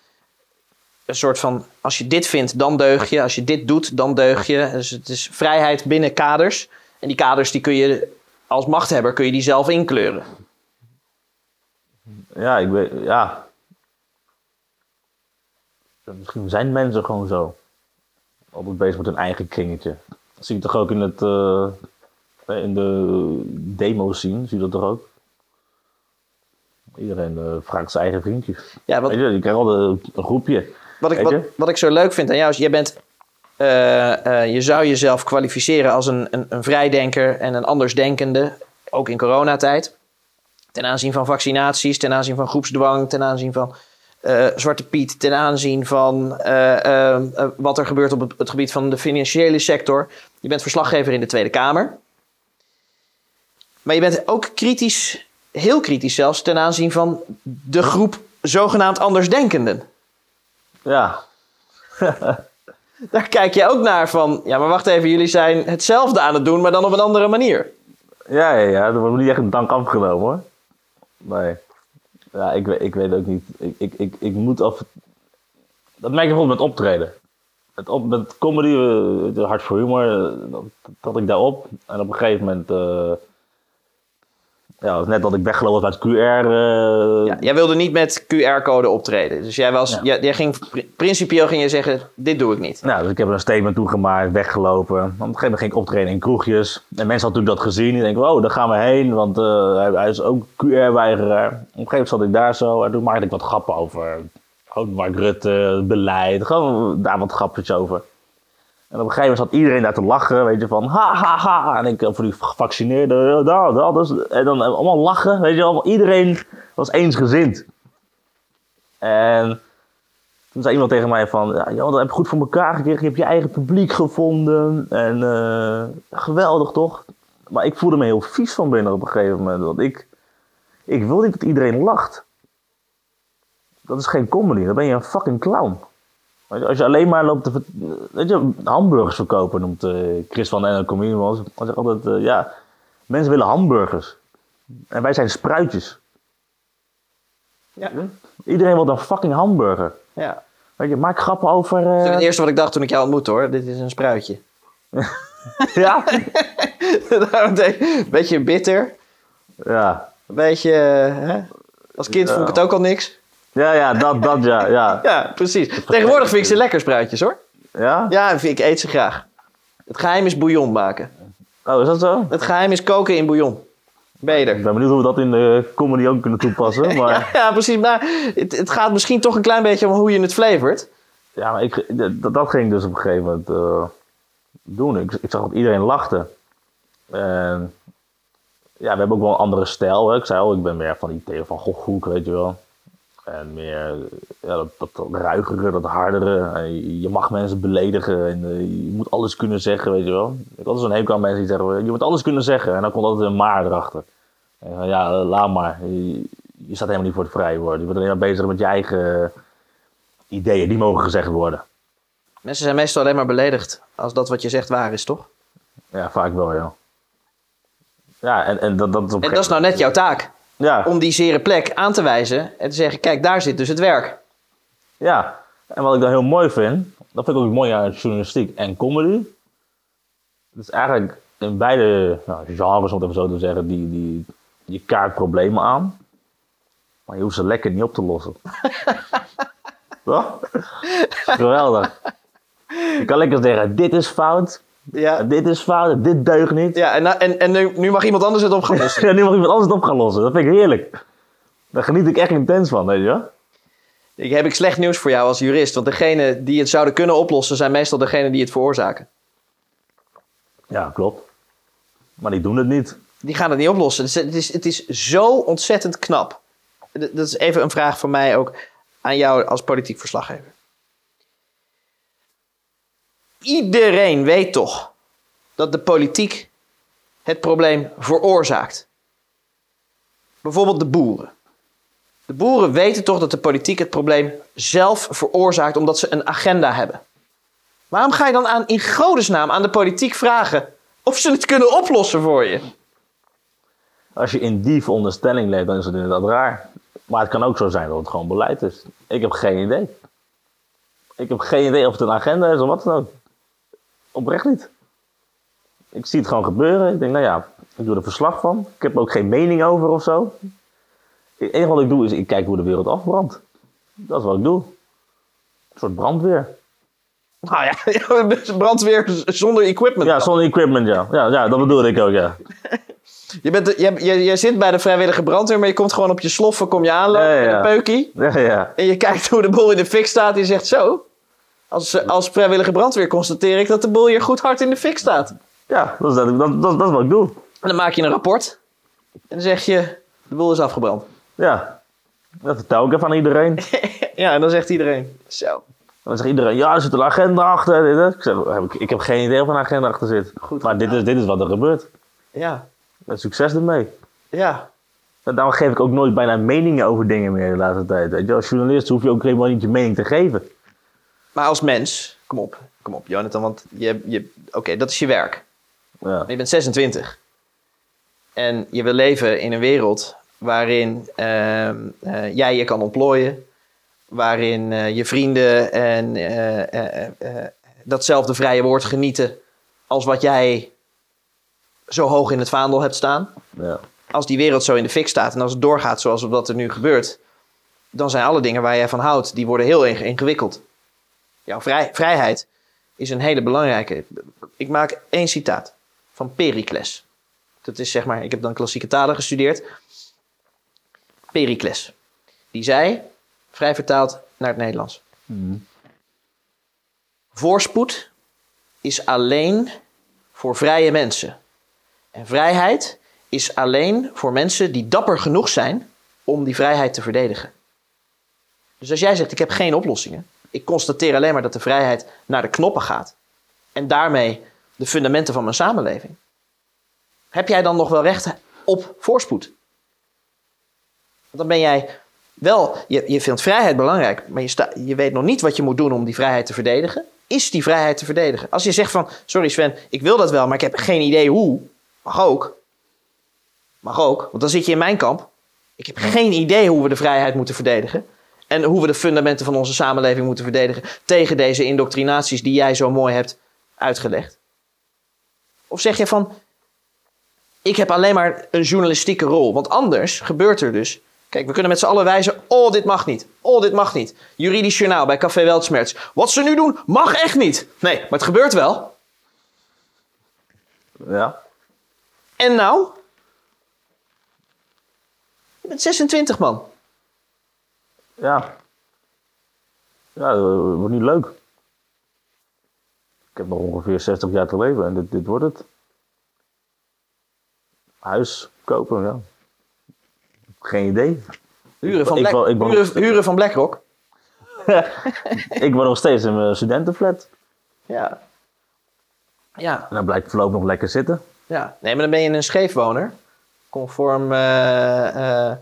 een soort van: als je dit vindt, dan deug je. Als je dit doet, dan deug je. Dus het is vrijheid binnen kaders. En die kaders die kun je als machthebber kun je die zelf inkleuren. Ja, ik weet, ja. Misschien zijn mensen gewoon zo. Altijd bezig met hun eigen kringetje. Dat zie je toch ook in, het, eh, in de demo zien, zie je dat toch ook? Iedereen eh, vraagt zijn eigen vriendjes. Ja, wat, Weet je, je krijgt al een groepje. Wat ik, wat, wat ik zo leuk vind aan jou is, jij bent, eh, je zou jezelf kwalificeren als een, een, een vrijdenker en een andersdenkende, ook in coronatijd. Ten aanzien van vaccinaties, ten aanzien van groepsdwang, ten aanzien van eh, Zwarte Piet, ten aanzien van eh, eh, eh, wat er gebeurt op het, het gebied van de financiële sector. Je bent verslaggever in de Tweede Kamer. Maar je bent ook kritisch, heel kritisch zelfs, ten aanzien van de groep zogenaamd andersdenkenden. Ja, Daar kijk je ook naar van, ja, maar wacht even, jullie zijn hetzelfde aan het doen, maar dan op een andere manier. ja, ja, ja. Er wordt niet echt een dank afgenomen hoor. Nee. Ja, ik, weet- ik weet ook niet. Ik, ik, ik, ik moet af. Dat merk bijvoorbeeld met optreden. Op, met comedy, eh, de hart voor humor, eh, dat, dat ik daarop. En op een gegeven moment. eh, ja, net dat ik weggelopen was uit QR. eh, Ja, jij wilde niet met QR-code optreden. Dus jij, was, Ja. jij, jij ging, pri- principieel ging je zeggen, dit doe ik niet. Nou, dus ik heb er een statement toegemaakt, weggelopen. Op een gegeven moment ging ik optreden in kroegjes. En mensen hadden natuurlijk dat gezien. Die denken, oh, daar gaan we heen, want eh, hij, is ook QR-weigeraar. Op een gegeven moment zat ik daar zo en toen maakte ik wat grappen over. Mark Rutte, beleid, gewoon daar wat grapjes over. En op een gegeven moment zat iedereen daar te lachen, weet je, van ha ha ha. En ik eh, voor die gevaccineerden, ja, dat, dat. En dan eh, allemaal lachen, weet je, allemaal, iedereen was eensgezind. En toen zei iemand tegen mij van, ja, Jan, dat heb je goed voor elkaar gekregen. Je hebt je eigen publiek gevonden. En eh, geweldig toch? Maar ik voelde me heel vies van binnen op een gegeven moment. Want ik, ik wil niet dat iedereen lacht. Dat is geen comedy. Dan ben je een fucking clown. Weet je, Als je alleen maar loopt te... Weet je, hamburgers verkopen noemt eh, Chris van en comedian was. Hij zegt altijd, eh, ja, mensen willen hamburgers. En wij zijn spruitjes. Ja. Iedereen wil een fucking hamburger. ja. Weet je, maak grappen over. Dat is eh, het eerste wat ik dacht toen ik jou ontmoette hoor. Dit is een spruitje. ja? Een beetje bitter. ja. Een beetje, eh, hè? Als kind vond ik het ook al niks. Ja, ja, dat, dat, ja, ja. Ja, precies. Tegenwoordig vind ik ze lekker spruitjes hoor. Ja? Ja, ik eet ze graag. Het geheim is bouillon maken. Oh, is dat zo? Het geheim is koken in bouillon. Je Ik ben benieuwd hoe we dat in de comedy ook kunnen toepassen. Maar Ja, ja, precies. Maar het, het gaat misschien toch een klein beetje om hoe je het flavort. ja, maar ik, dat, dat ging ik dus op een gegeven moment eh, doen. Ik, ik zag dat iedereen lachte. En ja, we hebben ook wel een andere stijl. Hè. Ik zei al, ik ben meer van die Theo van Gogh hoek, weet je wel. En meer ja, dat, ruigere, dat hardere. Je- mag mensen beledigen en eh, je moet alles kunnen zeggen, weet je wel. Ik had zo'n hekel aan mensen die zeggen, je moet alles kunnen zeggen. En dan komt altijd een maar erachter. En ja, eh, laat maar. Je, je staat helemaal niet voor het vrije woord. Je bent alleen maar bezig met je eigen ideeën. Die mogen gezegd worden. Mensen zijn meestal alleen maar beledigd als dat wat je zegt waar is, toch? Ja, vaak wel, ja. Ja, en, en dat, dat En dat is nou net jouw taak. Ja, Om die zere plek aan te wijzen en te zeggen, kijk, daar zit dus het werk. ja. En wat ik dan heel mooi vind, dat vind ik ook mooi aan journalistiek en comedy. Het is eigenlijk in beide nou, genres, om het even zo te zeggen, die, die, je kaart problemen aan. Maar je hoeft ze lekker niet op te lossen. Toch? Geweldig. Je kan lekker zeggen, dit is fout, Ja, dit is fout, dit deugt niet. ja en, en, en nu, nu mag iemand anders het op gaan lossen. Ja, nu mag iemand anders het op gaan lossen. Dat vind ik heerlijk. Daar geniet ik echt intens van, weet je wel? Ik heb ik slecht nieuws voor jou als jurist. Want degenen die het zouden kunnen oplossen, zijn meestal degenen die het veroorzaken. Ja, klopt. Maar die doen het niet. Die gaan het niet oplossen. Dus het, is, het is zo ontzettend knap. Dat is even een vraag van mij ook aan jou als politiek verslaggever. Iedereen weet toch dat de politiek het probleem veroorzaakt. Bijvoorbeeld de boeren. De boeren weten toch dat de politiek het probleem zelf veroorzaakt omdat ze een agenda hebben. Waarom ga je dan aan, in godesnaam aan de politiek vragen of ze het kunnen oplossen voor je? Als je in die veronderstelling leeft, dan is het inderdaad raar. Maar het kan ook zo zijn dat het gewoon beleid is. Ik heb geen idee. Ik heb geen idee of het een agenda is of wat dan ook. Oprecht niet. Ik zie het gewoon gebeuren. Ik denk, nou ja, ik doe er verslag van. Ik heb er ook geen mening over of zo. Het enige wat ik doe is, ik kijk hoe de wereld afbrandt. Dat is wat ik doe. Een soort brandweer. Nou ja, brandweer zonder equipment. Ja, zonder equipment, ja. Ja, ja dat bedoelde ik ook, ja. Je, bent, je, je, je zit bij de vrijwillige brandweer, maar je komt gewoon op je sloffen, kom je aanlopen Ja, een peukie. Ja, ja. En je kijkt hoe de boel in de fik staat en je zegt zo. Als, als vrijwillige brandweer constateer ik dat de boel hier goed hard in de fik staat. Ja, dat is, dat, dat, dat, is wat ik doe. En dan maak je een rapport. En dan zeg je, de boel is afgebrand. Ja. Dat vertel ik even aan iedereen. Ja, en dan zegt iedereen, zo. Dan zegt iedereen, ja, er zit een agenda achter. Ik, zeg, heb ik, heb geen idee of een agenda achter zit. Goed maar dit is, dit is wat er gebeurt. Ja, En succes ermee. ja. En daarom geef ik ook nooit bijna meningen over dingen meer de laatste tijd. Als journalist hoef je ook helemaal niet je mening te geven. Maar als mens, kom op, kom op Jonathan, want je, je, oké, dat is je werk. Ja. Maar je bent 26. En je wil leven in een wereld waarin ehm, eh, jij je kan ontplooien. Waarin eh, je vrienden en eh, datzelfde vrije woord genieten als wat jij zo hoog in het vaandel hebt staan. Ja. Als die wereld zo in de fik staat en als het doorgaat zoals wat er nu gebeurt, dan zijn alle dingen waar jij van houdt, die worden heel inge- ingewikkeld. Jouw vrij- vrijheid is een hele belangrijke. Ik maak één citaat van Pericles. Dat is zeg maar, ik heb dan klassieke talen gestudeerd. Pericles. Die zei, vrij vertaald naar het Nederlands. Voorspoed is alleen voor vrije mensen. En vrijheid is alleen voor mensen die dapper genoeg zijn om die vrijheid te verdedigen. Dus als jij zegt, ik heb geen oplossingen. Ik constateer alleen maar dat de vrijheid naar de knoppen gaat. En daarmee de fundamenten van mijn samenleving. Heb jij dan nog wel recht op voorspoed? Want dan ben jij wel, je, je vindt vrijheid belangrijk, maar je, sta, je weet nog niet wat je moet doen om die vrijheid te verdedigen. Is die vrijheid te verdedigen? Als je zegt van, sorry Sven, ik wil dat wel, maar ik heb geen idee hoe. Mag ook. Mag ook, want dan zit je in mijn kamp. Ik heb geen idee hoe we de vrijheid moeten verdedigen. En hoe we de fundamenten van onze samenleving moeten verdedigen tegen deze indoctrinaties die jij zo mooi hebt uitgelegd. Of zeg je van, ik heb alleen maar een journalistieke rol. Want anders gebeurt er dus. Kijk, we kunnen met z'n allen wijzen. Oh, dit mag niet. Oh, dit mag niet. Juridisch journaal bij Café Weltschmerz. Wat ze nu doen, mag echt niet. Nee, maar het gebeurt wel. Ja. En nou? Je bent 26 man. Ja. Ja, dat wordt niet leuk. Ik heb nog ongeveer 60 jaar te leven en dit, dit wordt het. Huis kopen, ja. Geen idee. Huren van, Black- ik huren, huren van BlackRock. Ik woon nog steeds in mijn studentenflat. Ja. Ja, En dan blijkt voorlopig nog lekker zitten. ja. Nee, maar dan ben je een scheefwoner. Conform eh, eh,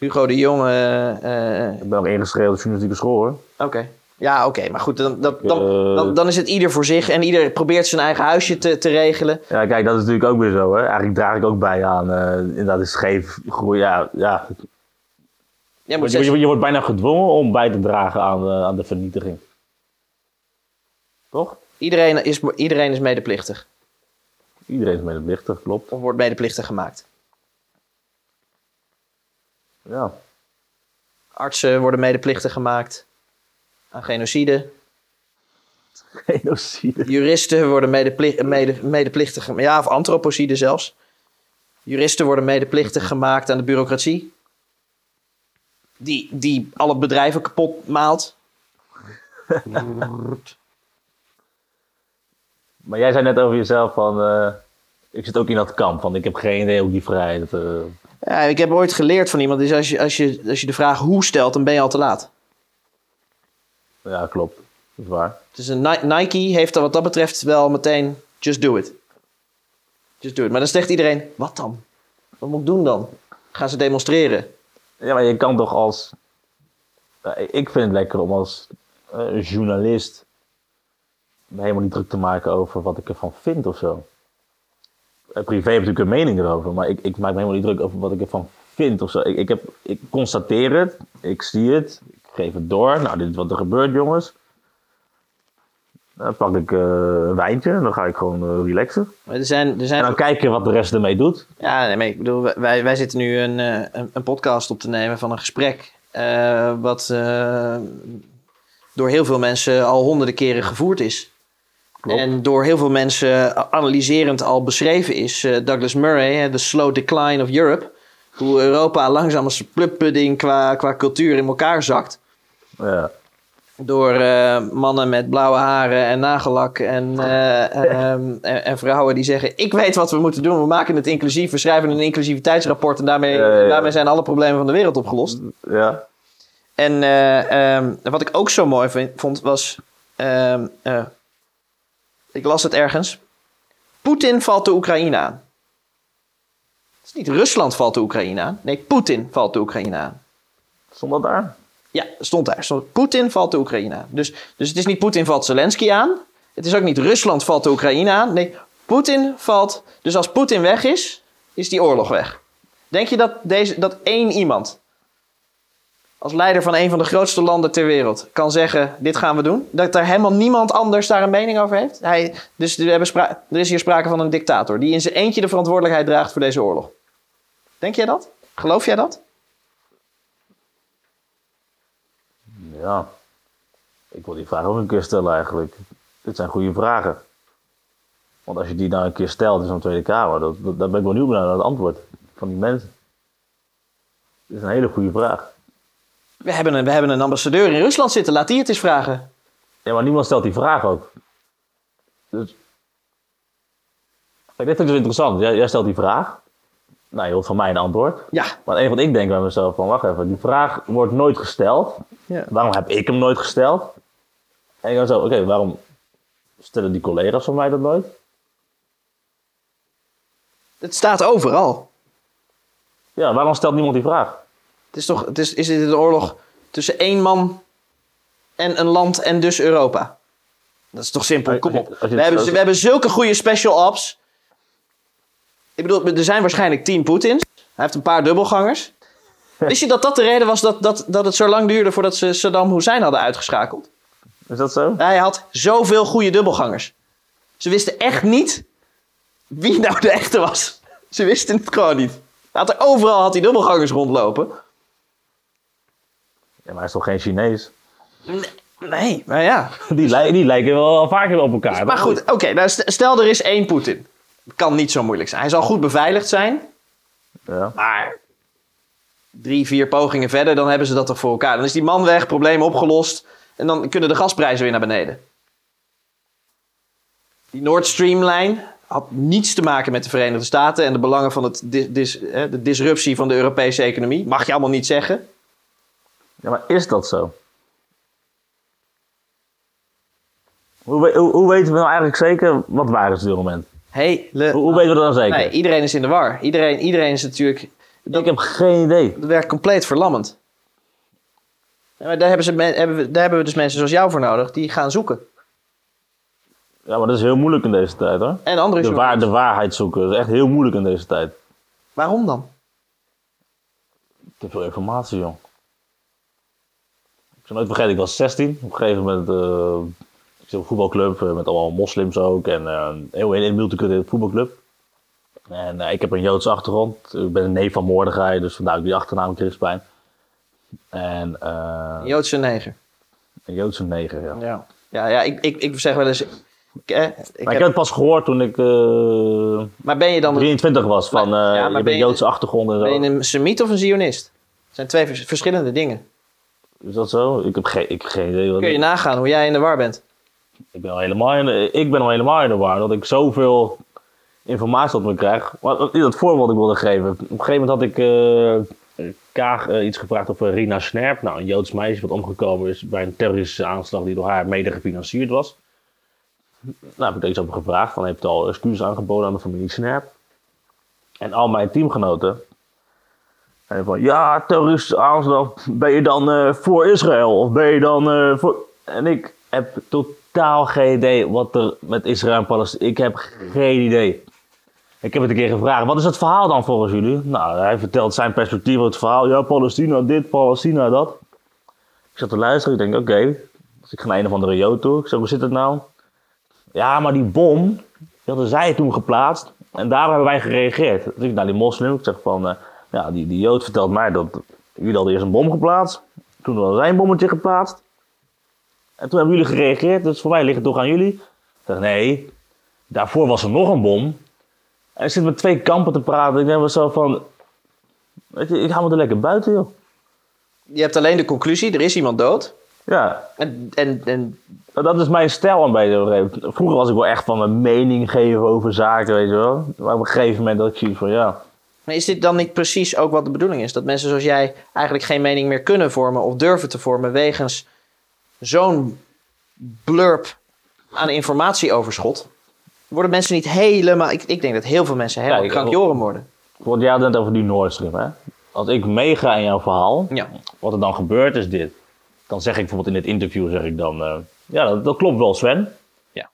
Hugo de Jonge. eh, eh, Ik ben ook ingeschreven op de journalistieke school hoor. Oké. Ja, oké. Maar goed, dan, dan, dan, Eh. dan, dan is het ieder voor zich. En ieder probeert zijn eigen huisje te, te regelen. Ja, kijk, dat is natuurlijk ook weer zo. Hè. Eigenlijk draag ik ook bij aan. eh inderdaad, is scheef groei. Ja, ja. Moet Je, je, je wordt bijna gedwongen om bij te dragen aan, de- aan de vernietiging. Toch? iedereen, is, iedereen is medeplichtig. Iedereen is medeplichtig, klopt. Of wordt medeplichtig gemaakt. Ja. Artsen worden medeplichtig gemaakt aan genocide. Genocide. Juristen worden medepli- mede, medeplichtig gemaakt. Ja, of antropocide zelfs. Juristen worden medeplichtig gemaakt aan de bureaucratie. Die, die alle bedrijven kapot maalt. Maar jij zei net over jezelf van... eh, ik zit ook in dat kamp van ik heb geen idee hoe die vrijheid... eh, Ja, ik heb ooit geleerd van iemand. Dus als je, als, je, als je de vraag hoe stelt, dan ben je al te laat. ja, klopt. Dat is waar. Dus een Ni- Nike heeft er wat dat betreft wel meteen just do it. Just do it. Maar dan zegt iedereen, wat dan? Wat moet ik doen dan? Gaan ze demonstreren? Ja, maar je kan toch als... Ik vind het lekker om als eh, journalist... me helemaal niet druk te maken over wat ik ervan vind of zo. Eh, Privé heb ik natuurlijk een mening erover, maar ik, ik maak me helemaal niet druk over wat ik ervan vind of zo. Ik, ik, heb, ik constateer het, ik zie het, ik geef het door. Nou, dit is wat er gebeurt, jongens. Dan pak ik eh, een wijntje en dan ga ik gewoon eh, relaxen. Er zijn, er zijn En dan kijken wat de rest ermee doet. Ja, nee, maar ik bedoel, wij, wij zitten nu een, een, een podcast op te nemen van een gesprek. wat door heel veel mensen al honderden keren gevoerd is. Klopt. En door heel veel mensen analyserend al beschreven is. Eh, Douglas Murray, The Slow Decline of Europe. Hoe Europa langzaam als pluppudding qua, qua cultuur in elkaar zakt. Ja. Door eh, mannen met blauwe haren en nagellak en, eh, ehm, en, en vrouwen die zeggen: Ik weet wat we moeten doen. We maken het inclusief. We schrijven een inclusiviteitsrapport. En daarmee, Ja, ja, ja. daarmee zijn alle problemen van de wereld opgelost. ja. En eh, ehm, wat ik ook zo mooi vind- vond was. ehm, eh, ik las het ergens. Poetin valt de Oekraïne aan. Het is niet Rusland valt de Oekraïne aan. Nee, Poetin valt de Oekraïne aan. Stond dat daar? Ja, stond daar. Stond, Poetin valt de Oekraïne aan. Dus, dus het is niet Poetin valt Zelensky aan. Het is ook niet Rusland valt de Oekraïne aan. Nee, Poetin valt... Dus als Poetin weg is, is die oorlog weg. Denk je dat, deze, dat één iemand... als leider van een van de grootste landen ter wereld... kan zeggen, dit gaan we doen? Dat er helemaal niemand anders daar een mening over heeft? Hij, dus we hebben er is hier sprake van een dictator... die in zijn eentje de verantwoordelijkheid draagt voor deze oorlog. Denk jij dat? Geloof jij dat? Ja. Ik wil die vraag ook een keer stellen eigenlijk. Dit zijn goede vragen. Want als je die nou een keer stelt in zo'n Tweede Kamer, daar ben ik wel benieuwd naar het antwoord van die mensen. Dit is een hele goede vraag. We hebben, een, we hebben een ambassadeur in Rusland zitten. Laat die het eens vragen. Ja, maar niemand stelt die vraag ook. Dus. Kijk, dit vind ik dus interessant. Jij, jij stelt die vraag. Nou, je wilt van mij een antwoord. Ja. Maar enige wat ik denk bij mezelf van, wacht even, die vraag wordt nooit gesteld. Ja. Waarom heb ik hem nooit gesteld? En ik dan zo, oké, waarom stellen die collega's van mij dat nooit? Het staat overal. Ja, waarom stelt niemand die vraag? Het is toch, het is, is dit een oorlog tussen één man en een land en dus Europa? Dat is toch simpel? Kom op. We hebben, we hebben zulke goede special ops. Ik bedoel, er zijn waarschijnlijk tien Poetins. Hij heeft een paar dubbelgangers. Wist je dat dat de reden was dat, dat, dat het zo lang duurde voordat ze Saddam Hussein hadden uitgeschakeld? Is dat zo? Hij had zoveel goede dubbelgangers. Ze wisten echt niet wie nou de echte was. Ze wisten het gewoon niet. Had er overal had hij dubbelgangers rondlopen. Ja, maar hij is toch geen Chinees? Nee, maar ja. Die, die lijken wel vaker op elkaar. Maar goed, oké. nou, st- stel er is één Poetin. Kan niet zo moeilijk zijn. Hij zal goed beveiligd zijn. Ja. Maar drie, vier pogingen verder, dan hebben ze dat toch voor elkaar. Dan is die man weg, probleem opgelost. En dan kunnen de gasprijzen weer naar beneden. Die Nord Stream-lijn had niets te maken met de Verenigde Staten en de belangen van het dis- dis- de disruptie van de Europese economie. Mag je allemaal niet zeggen. Ja, maar is dat zo? Hoe, hoe, hoe weten we nou eigenlijk zeker wat waar is op dit moment? Hele... Hoe, hoe weten we dat dan zeker? Nee, iedereen is in de war. Iedereen, iedereen is natuurlijk... Ik heb geen idee. Dat werkt compleet verlammend. Ja, maar daar, hebben ze, hebben we, daar hebben we dus mensen zoals jou voor nodig die gaan zoeken. Ja, maar dat is heel moeilijk in deze tijd hoor. En andere De, waar, de waarheid zoeken. Dat is echt heel moeilijk in deze tijd. Waarom dan? Ik heb veel informatie, joh. Ik zal nooit vergeten, ik was 16. Op een gegeven moment, eh ik zit op een voetbalclub eh, met allemaal moslims ook. En eh, een heel een multiculturele voetbalclub. En eh, ik heb een Joodse achtergrond. Ik ben een neef van Mordechai, dus vandaar ook die achternaam Crispijn. En eh, Een Joodse neger. een Joodse neger, ja. Ja, ja, ja ik, ik, ik zeg wel eens... Ik, eh, ik Maar ik heb- heb het pas gehoord toen ik eh, maar ben je dan 23 was. Van, eh Ja, maar je ben bent je- Joodse achtergrond en zo. ben je een semiet of een zionist? Dat zijn twee vers- verschillende dingen. Is dat zo? Ik heb geen, ik heb geen idee. Wat Kun je nagaan hoe jij in de war bent. Ik ben al helemaal in de, ik ben al helemaal in de war. Dat ik zoveel informatie op me krijg. Maar dat voorbeeld ik wilde geven. Op een gegeven moment had ik eh, Kaag eh, iets gevraagd over Rina Snerp. Nou, een Joods meisje wat omgekomen is bij een terroristische aanslag die door haar mede gefinancierd was. Nou, heb ik iets over gevraagd. Dan heeft al excuses aangeboden aan de familie Snerp. En al mijn teamgenoten. En van, ja, terroristische aanslag. Ben je dan eh, voor Israël? Of ben je dan eh, voor... En ik heb totaal geen idee wat er met Israël en Palestina... Ik heb geen idee. Ik heb het een keer gevraagd, wat is het verhaal dan volgens jullie? Nou, hij vertelt zijn perspectief op het verhaal. Ja, Palestina dit, Palestina dat. Ik zat te luisteren, ik denk, oké. Dus ik ga naar een of andere jood toe. Ik hoe zit het nou? Ja, maar die bom, die hadden zij toen geplaatst. En daar hebben wij gereageerd. Dus ik naar die moslim, ik zeg van, eh, ja, die, die jood vertelt mij dat jullie hadden eerst een bom geplaatst. Toen hadden zij een bommetje geplaatst. En toen hebben jullie gereageerd, dus voor mij ligt het toch aan jullie. Ik zeg, nee, daarvoor was er nog een bom. En ik zit met twee kampen te praten. Ik denk wel zo van, weet je, ik hou me er lekker buiten, joh. Je hebt alleen de conclusie, er is iemand dood. Ja, En, en, en Nou, Dat is mijn stijl een beetje. Vroeger was ik wel echt van mijn mening geven over zaken, weet je wel. Maar op een gegeven moment dat ik zie van ja. Maar is dit dan niet precies ook wat de bedoeling is? Dat mensen zoals jij eigenlijk geen mening meer kunnen vormen of durven te vormen wegens zo'n blurb aan informatieoverschot? Worden mensen niet helemaal... Ik, ik denk dat heel veel mensen helemaal ik- krankjoren worden. Want jij had het net over die Nord Stream, hè. Als ik meega in jouw verhaal, Ja. wat er dan gebeurt is dit. Dan zeg ik bijvoorbeeld in dit interview, zeg ik dan, eh, ja dat, dat klopt wel Sven. Ja.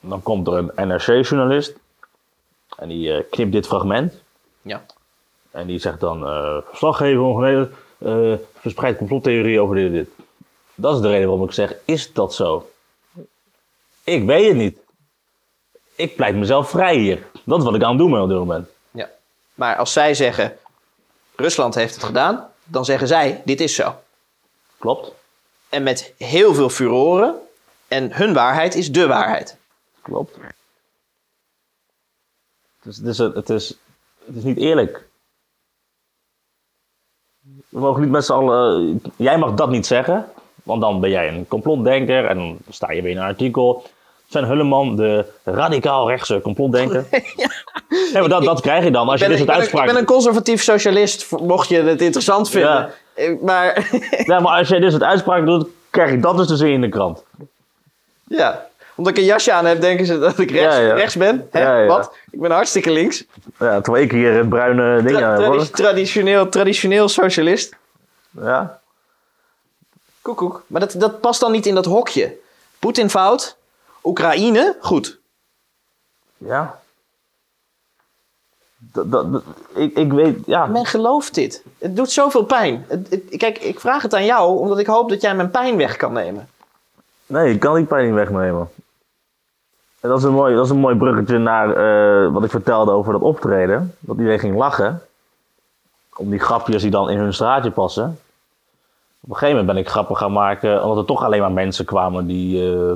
Dan komt er een NRC-journalist en die eh, knipt dit fragment. Ja. En die zegt dan, eh verslaggever ongeneden, eh verspreid complottheorie over dit en dit. Dat is de reden waarom ik zeg, is dat zo? Ik weet het niet. Ik pleit mezelf vrij hier. Dat is wat ik aan het doen ben op dit moment. ja. Maar als zij zeggen, Rusland heeft het gedaan, dan zeggen zij, dit is zo. Klopt? En met heel veel furoren. En hun waarheid is de waarheid. Klopt. Dus het is, het is, het is niet eerlijk. We mogen niet met z'n allen... Jij mag dat niet zeggen, want dan ben jij een complotdenker en dan sta je weer in een artikel. Sven Hulleman, de radicaal rechtse complotdenker. ja. maar dat, dat krijg je dan als je dit soort een- ik uitspraken... ben een conservatief socialist, mocht je het interessant vinden. Ja. Eh, Maar Ja, maar als jij dit soort uitspraken doet, krijg ik dat dus te zien in de krant. ja, omdat ik een jasje aan heb, denken ze dat ik rechts, Ja, ja. rechts ben. Hè? Wat? Ik ben hartstikke links. Ja, terwijl ik hier het bruine ding aan traditioneel, traditioneel socialist. Ja. Koekoek. Maar dat, dat past dan niet in dat hokje. Poetin fout. Oekraïne, goed. Ja. Dat, dat, dat- ik, ik weet, ja. Men gelooft dit. Het doet zoveel pijn. Het- het- kijk, ik vraag het aan jou omdat ik hoop dat jij mijn pijn weg kan nemen. Nee, ik kan die pijn niet wegnemen. Dat is een mooi, dat is een mooi bruggetje naar eh, wat ik vertelde over dat optreden. Dat iedereen ging lachen. Om die grapjes die dan in hun straatje passen. Op een gegeven moment ben ik grappen gaan maken, omdat er toch alleen maar mensen kwamen die eh,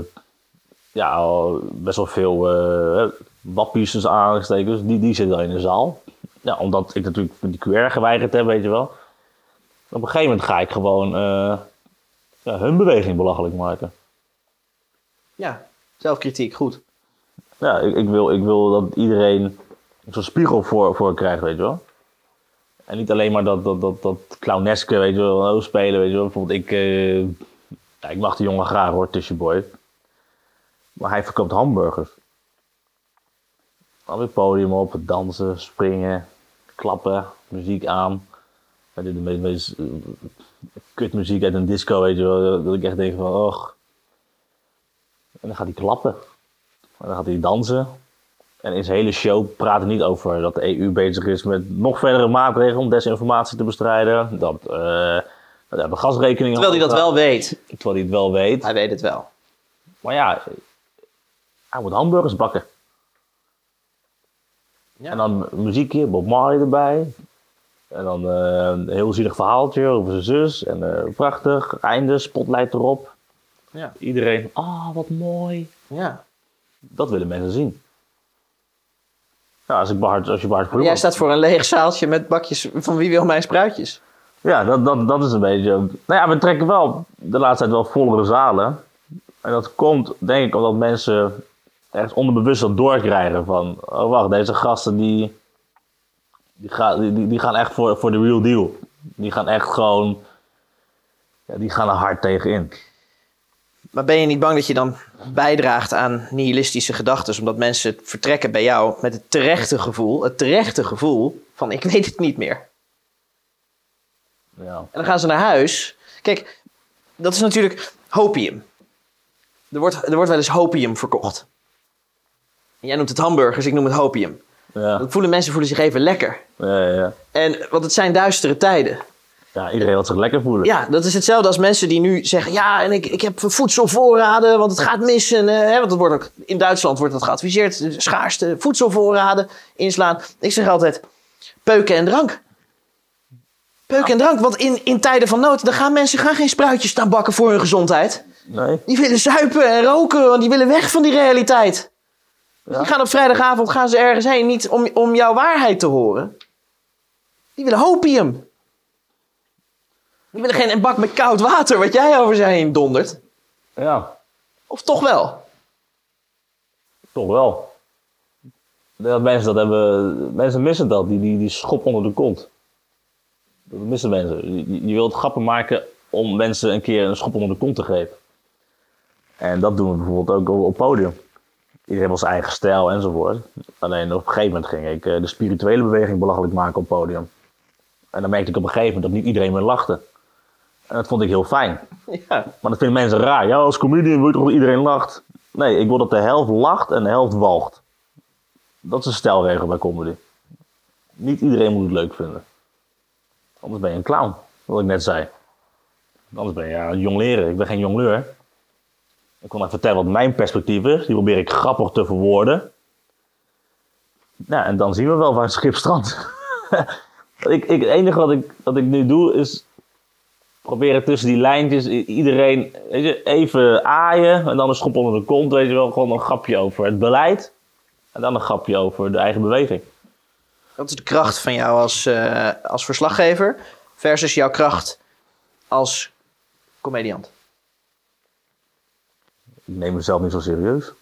ja, best wel veel eh wappies dus aangesteken. Die, die zitten dan in de zaal. Ja, omdat ik natuurlijk die QR geweigerd heb, weet je wel. Op een gegeven moment ga ik gewoon ja, hun beweging belachelijk maken. Ja, zelfkritiek, goed. Ja, ik, ik, wil, ik wil dat iedereen zo'n spiegel voor, voor krijgt, weet je wel. En niet alleen maar dat, dat, dat, dat clowneske, weet je wel, spelen, weet je wel. Bijvoorbeeld ik, eh, ja, ik mag die jongen graag hoor, Tishy Boy. Maar hij verkoopt hamburgers. Dan weer podium op, dansen, springen, klappen, muziek aan. Is de meest, meest eh, kutmuziek uit een disco, weet je wel. Dat ik echt denk van, och. En dan gaat hij klappen. En dan gaat hij dansen. En in zijn hele show praat hij niet over dat de EU bezig is met nog verdere maatregelen om desinformatie te bestrijden. Dat eh, dat de gasrekening. Terwijl hij dat wel weet. Terwijl hij het wel weet. Hij weet het wel. Maar ja, hij moet hamburgers bakken. Ja. En dan muziekje, Bob Marley erbij. En dan eh, een heel zielig verhaaltje over zijn zus. En eh, prachtig, einde, spotlight erop. Ja. Iedereen, ah, wat mooi. ja. Dat willen mensen zien. Ja, als, ik Bart, als je Jij staat voor een leeg zaaltje met bakjes van wie wil mijn spruitjes. Ja, dat, dat, dat is een beetje... Nou ja, we trekken wel de laatste tijd wel vollere zalen. En dat komt, denk ik, omdat mensen ergens onderbewust dat doorkrijgen van... Oh, wacht, deze gasten die... Die, gaan die, die, gaan echt voor, voor de real deal. Die gaan echt gewoon... Ja, die gaan er hard tegenin. Maar ben je niet bang dat je dan bijdraagt aan nihilistische gedachten, omdat mensen vertrekken bij jou met het terechte gevoel, het terechte gevoel van ik weet het niet meer. Ja. En dan gaan ze naar huis. Kijk, dat is natuurlijk hopium. Er wordt, er wordt wel eens hopium verkocht. En jij noemt het hamburgers, ik noem het hopium. Ja, Dat voelen mensen voelen zich even lekker. ja, ja, ja. En, want het zijn duistere tijden. Ja, iedereen wil zich lekker voelen. Ja, dat is hetzelfde als mensen die nu zeggen... ja, en ik, ik heb voedselvoorraden, want het gaat missen. eh, hè, want het wordt ook, in Duitsland wordt dat geadviseerd. de Schaarste voedselvoorraden inslaan. Ik zeg altijd, peuken en drank. Peuken en drank, want in, in tijden van nood... dan gaan mensen gaan geen spruitjes staan bakken voor hun gezondheid. Nee? Die willen zuipen en roken, want die willen weg van die realiteit. Ja. Die gaan op vrijdagavond gaan ze ergens heen, niet om, om jouw waarheid te horen. Die willen hopium. Die willen geen een bak met koud water, wat jij over ze heen dondert. Ja, Of toch wel? toch wel. Dat mensen dat hebben, mensen missen dat, die, die, die schop onder de kont. Dat missen mensen. Je, je wilt grappen maken om mensen een keer een schop onder de kont te geven. En dat doen we bijvoorbeeld ook op, op podium. Iedereen heeft zijn eigen stijl enzovoort. Alleen op een gegeven moment ging ik eh, de spirituele beweging belachelijk maken op podium. En dan merkte ik op een gegeven moment dat niet iedereen meer lachte. En dat vond ik heel fijn. Ja. Maar dat vinden mensen raar. Ja, als comedian wil je toch dat iedereen lacht? Nee, ik wil dat de helft lacht en de helft walgt. Dat is een stelregel bij comedy. Niet iedereen moet het leuk vinden. Anders ben je een clown, wat ik net zei. Anders ben je ja, een jongleren. Ik ben geen jongleur. Ik kon even vertellen wat mijn perspectief is. Die probeer ik grappig te verwoorden. Nou, en dan zien we wel waar het schip strandt. ik, ik, het enige wat ik, wat ik nu doe is proberen tussen die lijntjes iedereen weet je, even aaien en dan een schop onder de kont, weet je wel, gewoon een grapje over het beleid en dan een grapje over de eigen beweging. Dat is de kracht van jou als, eh, als verslaggever versus jouw kracht als comediant. Ik neem mezelf niet zo serieus.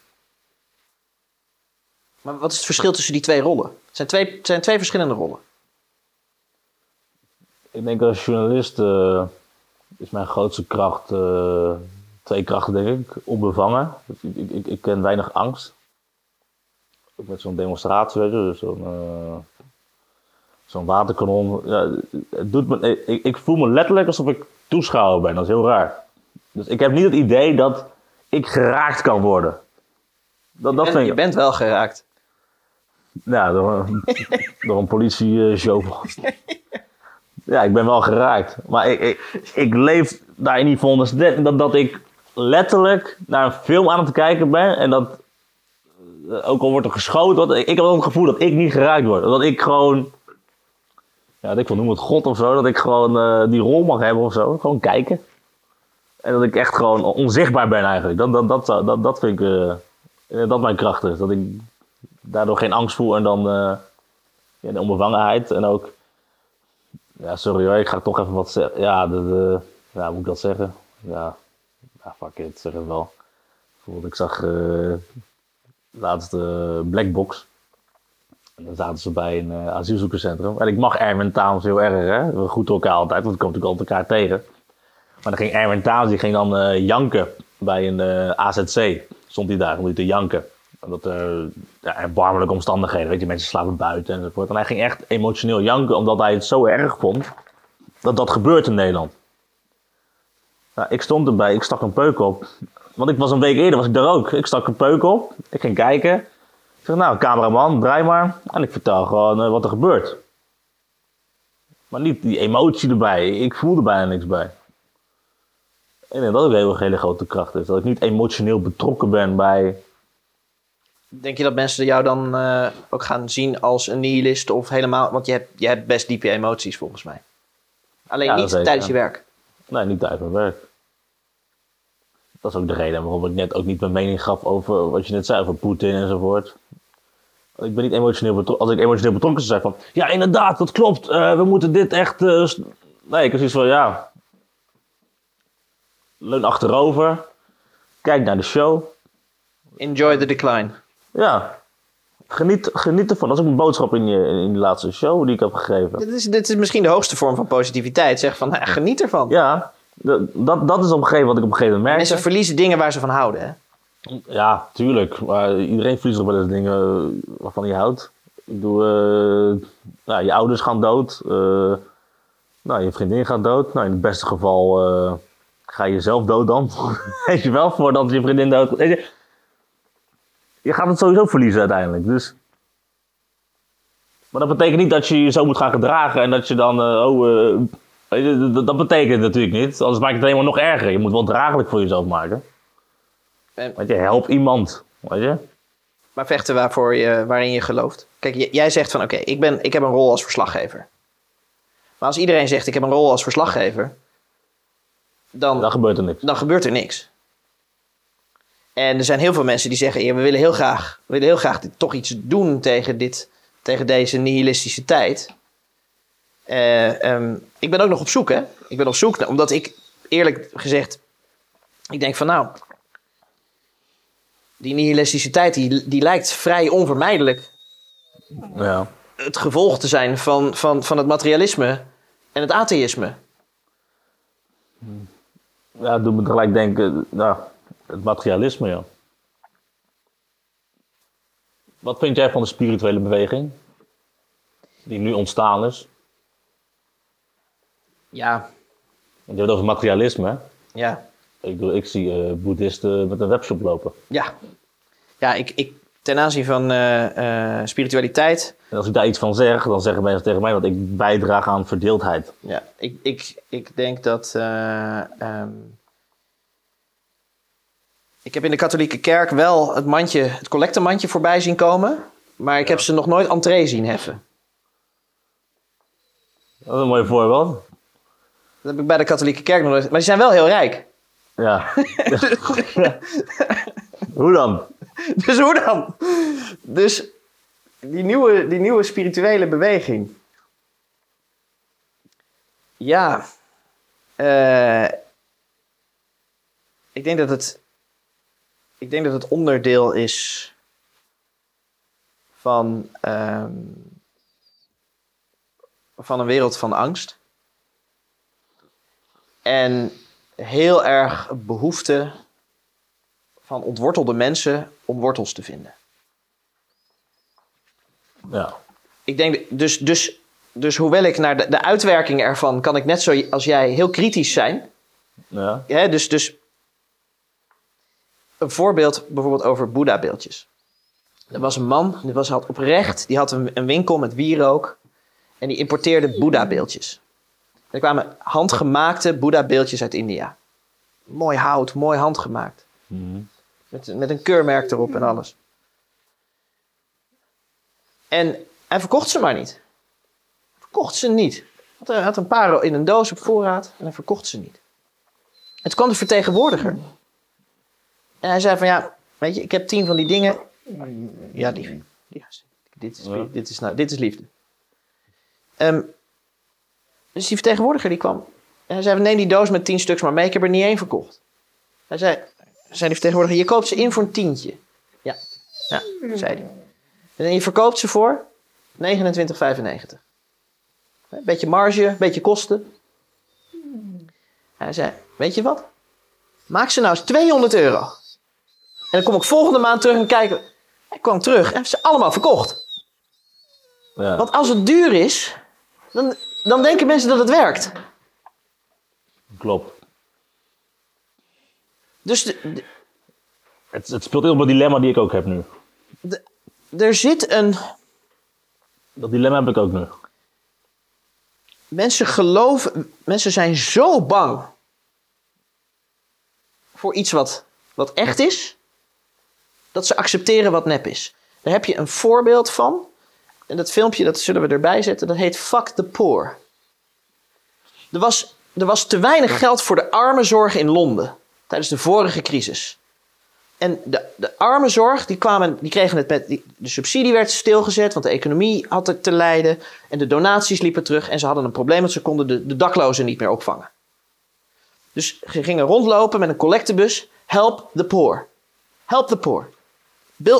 Maar wat is het verschil tussen die twee rollen? Het zijn twee, het zijn twee verschillende rollen. Ik denk als journalist eh, is mijn grootste kracht, eh, twee krachten denk ik, onbevangen. Ik, ik, ik, ik ken weinig angst. Ook met zo'n demonstratie, weet je, dus zo'n eh, zo'n waterkanon. Ja, het doet me, ik, ik voel me letterlijk alsof ik toeschouwer ben, dat is heel raar. Dus ik heb niet het idee dat ik geraakt kan worden. Dat, dat En vind je bent wel geraakt. ja, door, een- door een politieshow. ja, ik ben wel geraakt. Maar ik, ik, ik leef daar niet volgens dat, dat ik letterlijk naar een film aan het kijken ben. En dat, eh, ook al wordt er geschoten, want ik, heb het gevoel dat ik niet geraakt word. Dat ik gewoon, ja, ik van noem het God of zo, dat ik gewoon eh, die rol mag hebben of zo. Gewoon kijken. En dat ik echt gewoon onzichtbaar ben eigenlijk. Dat, dat, dat, dat, vind ik, eh, dat mijn kracht is. Dat ik daardoor geen angst voel en dan eh, ja, de onbevangenheid. En ook, ja, sorry hoor, ik ga toch even wat zeggen. Ja, de, ja, moet ik dat zeggen? Ja, fuck it, zeg het wel. Bijvoorbeeld, ik zag eh laatst de Blackbox. En dan zaten ze bij een eh, asielzoekerscentrum. En ik mag Erwin Taams heel erg, hè. We groeten elkaar altijd, want we komen natuurlijk altijd elkaar tegen. Maar dan ging Erwin Taams, die ging dan eh, janken bij een eh, AZC. Stond hij daar om hij te janken. Omdat er ja, erbarmelijke omstandigheden, weet je, mensen slapen buiten enzovoort. En hij ging echt emotioneel janken, omdat hij het zo erg vond dat dat gebeurt in Nederland. Nou, ik stond erbij, ik stak een peuk op. Want ik was een week eerder, was ik daar ook. Ik stak een peuk op, ik ging kijken. Ik zeg, nou, cameraman, draai maar. En ik vertel gewoon eh, wat er gebeurt. Maar niet die emotie erbij. Ik voelde bijna niks bij. Denk dat ook een hele, hele grote kracht is. Dat ik niet emotioneel betrokken ben bij... Denk je dat mensen jou dan eh, ook gaan zien als een nihilist of helemaal... Want je hebt, je hebt best diepe emoties volgens mij. Alleen Ja, niet tijdens je werk. Nee, niet tijdens mijn werk. Dat is ook de reden waarom ik net ook niet mijn mening gaf over wat je net zei, over Poetin enzovoort. Ik ben niet emotioneel betrokken. Als ik emotioneel betrokken zou zijn van, ja inderdaad, dat klopt, eh, we moeten dit echt... eh, st-" nee, ik was zoiets van, ja... Leun achterover, kijk naar de show. Enjoy the decline. Ja, geniet, geniet ervan. Dat is ook een boodschap in, je, in die laatste show die ik heb gegeven. Dit is, dit is misschien de hoogste vorm van positiviteit. Zeg van, nou, geniet ervan. Ja, dat, dat, is op een gegeven wat ik op een gegeven moment merkte. Mensen verliezen dingen waar ze van houden. Hè? Ja, tuurlijk. Maar iedereen verliest nog wel eens dingen waarvan hij houdt. Ik bedoel, eh, nou, je ouders gaan dood. eh, nou, je vriendin gaat dood. Nou, in het beste geval eh, ga je zelf dood dan. Weet je wel, voordat je vriendin dood gaat. Je, gaat het sowieso verliezen uiteindelijk. Dus Maar dat betekent niet dat je je zo moet gaan gedragen en dat je dan, eh, oh, eh, dat, dat betekent natuurlijk niet. Anders maakt het helemaal nog erger. Je moet wel draaglijk voor jezelf maken. En- Weet je, help iemand, weet je. Maar vechten waarvoor je, waarin je gelooft. Kijk, jij zegt van oké, ik ben ik heb een rol als verslaggever. Maar als iedereen zegt ik heb een rol als verslaggever, dan, Dan gebeurt er niks. dan gebeurt er niks. En er zijn heel veel mensen die zeggen: ja, we willen heel graag, we willen heel graag dit, toch iets doen tegen, dit, tegen deze nihilistische tijd. Eh, ehm, ik ben ook nog op zoek, hè? Ik ben op zoek, naar- omdat ik eerlijk gezegd, ik denk van nou, die nihilistische tijd die, die lijkt vrij onvermijdelijk Ja. het gevolg te zijn van, van, van het materialisme en het atheïsme. Ja, het doet me tegelijk denken, nou, het materialisme, ja. Wat vind jij van de spirituele beweging? Die nu ontstaan is. Ja, je hebt het over materialisme, hè? ja. Ik, bedoel, ik zie eh, boeddhisten met een webshop lopen. Ja, ja ik, ik, ten aanzien van eh, eh, spiritualiteit, En als ik daar iets van zeg, dan zeggen mensen tegen mij dat ik bijdraag aan verdeeldheid. ja, ik, ik, ik denk dat. eh, ehm, ik heb in de katholieke kerk wel het mandje, het collectemandje voorbij zien komen, maar ik heb ze nog nooit entree zien heffen. Dat is een mooi voorbeeld. Dat heb ik bij de katholieke kerk nog nooit. Maar die zijn wel heel rijk. Ja. Hoe dan? Dus hoe dan? Dus die nieuwe, die nieuwe spirituele beweging. Ja. eh, ik denk dat het. Ik denk dat het onderdeel is van. ehm, van een wereld van angst. En heel erg behoefte van ontwortelde mensen om wortels te vinden. Ja. Ik denk dus, dus, dus hoewel ik naar de, de uitwerking ervan kan ik net zo als jij heel kritisch zijn. Ja. Hè? Dus, dus een voorbeeld bijvoorbeeld over Boeddha-beeldjes. Er was een man, die was, had oprecht, die had een, een winkel met wierook en die importeerde Boeddha-beeldjes. Er kwamen handgemaakte Boeddha-beeldjes uit India. Mooi hout, mooi handgemaakt. Mhm. Met, met een keurmerk erop en alles. En hij verkocht ze maar niet. Verkocht ze niet. Hij had een paar in een doos op voorraad en hij verkocht ze niet. Toen kwam de vertegenwoordiger. En hij zei van ja, weet je, ik heb tien van die dingen. Ja, lief. Ja, dit, is, Ja. dit, is, nou, dit is liefde. Ehm, dus die vertegenwoordiger die kwam. En hij zei neem die doos met tien stuks maar mee. Ik heb er niet één verkocht. Hij zei, zei die vertegenwoordiger, je koopt ze in voor een tientje. Ja, ja zei hij. En je verkoopt ze voor 29,95. Een beetje marge, beetje kosten. Hij zei, weet je wat? Maak ze nou eens 200 euro. En dan kom ik volgende maand terug en kijken. Hij kwam terug en ze allemaal verkocht. Ja. Want als het duur is, dan, dan denken mensen dat het werkt. Klopt. Dus de- de- Het, het speelt heel op het dilemma die ik ook heb nu. er zit een... Dat dilemma heb ik ook nu. Mensen geloven, mensen zijn zo bang voor iets wat, wat echt is, dat ze accepteren wat nep is. Daar heb je een voorbeeld van. En dat filmpje, dat zullen we erbij zetten, dat heet Fuck the Poor. Er was, er was te weinig geld voor de armenzorg in Londen tijdens de vorige crisis. En de, de armenzorg, die, kwamen, die kregen het met. Die, de subsidie werd stilgezet, want de economie had het te lijden. En de donaties liepen terug. En ze hadden een probleem, want ze konden de, de daklozen niet meer opvangen. Dus ze gingen rondlopen met een collectebus. Help the poor. Help the poor.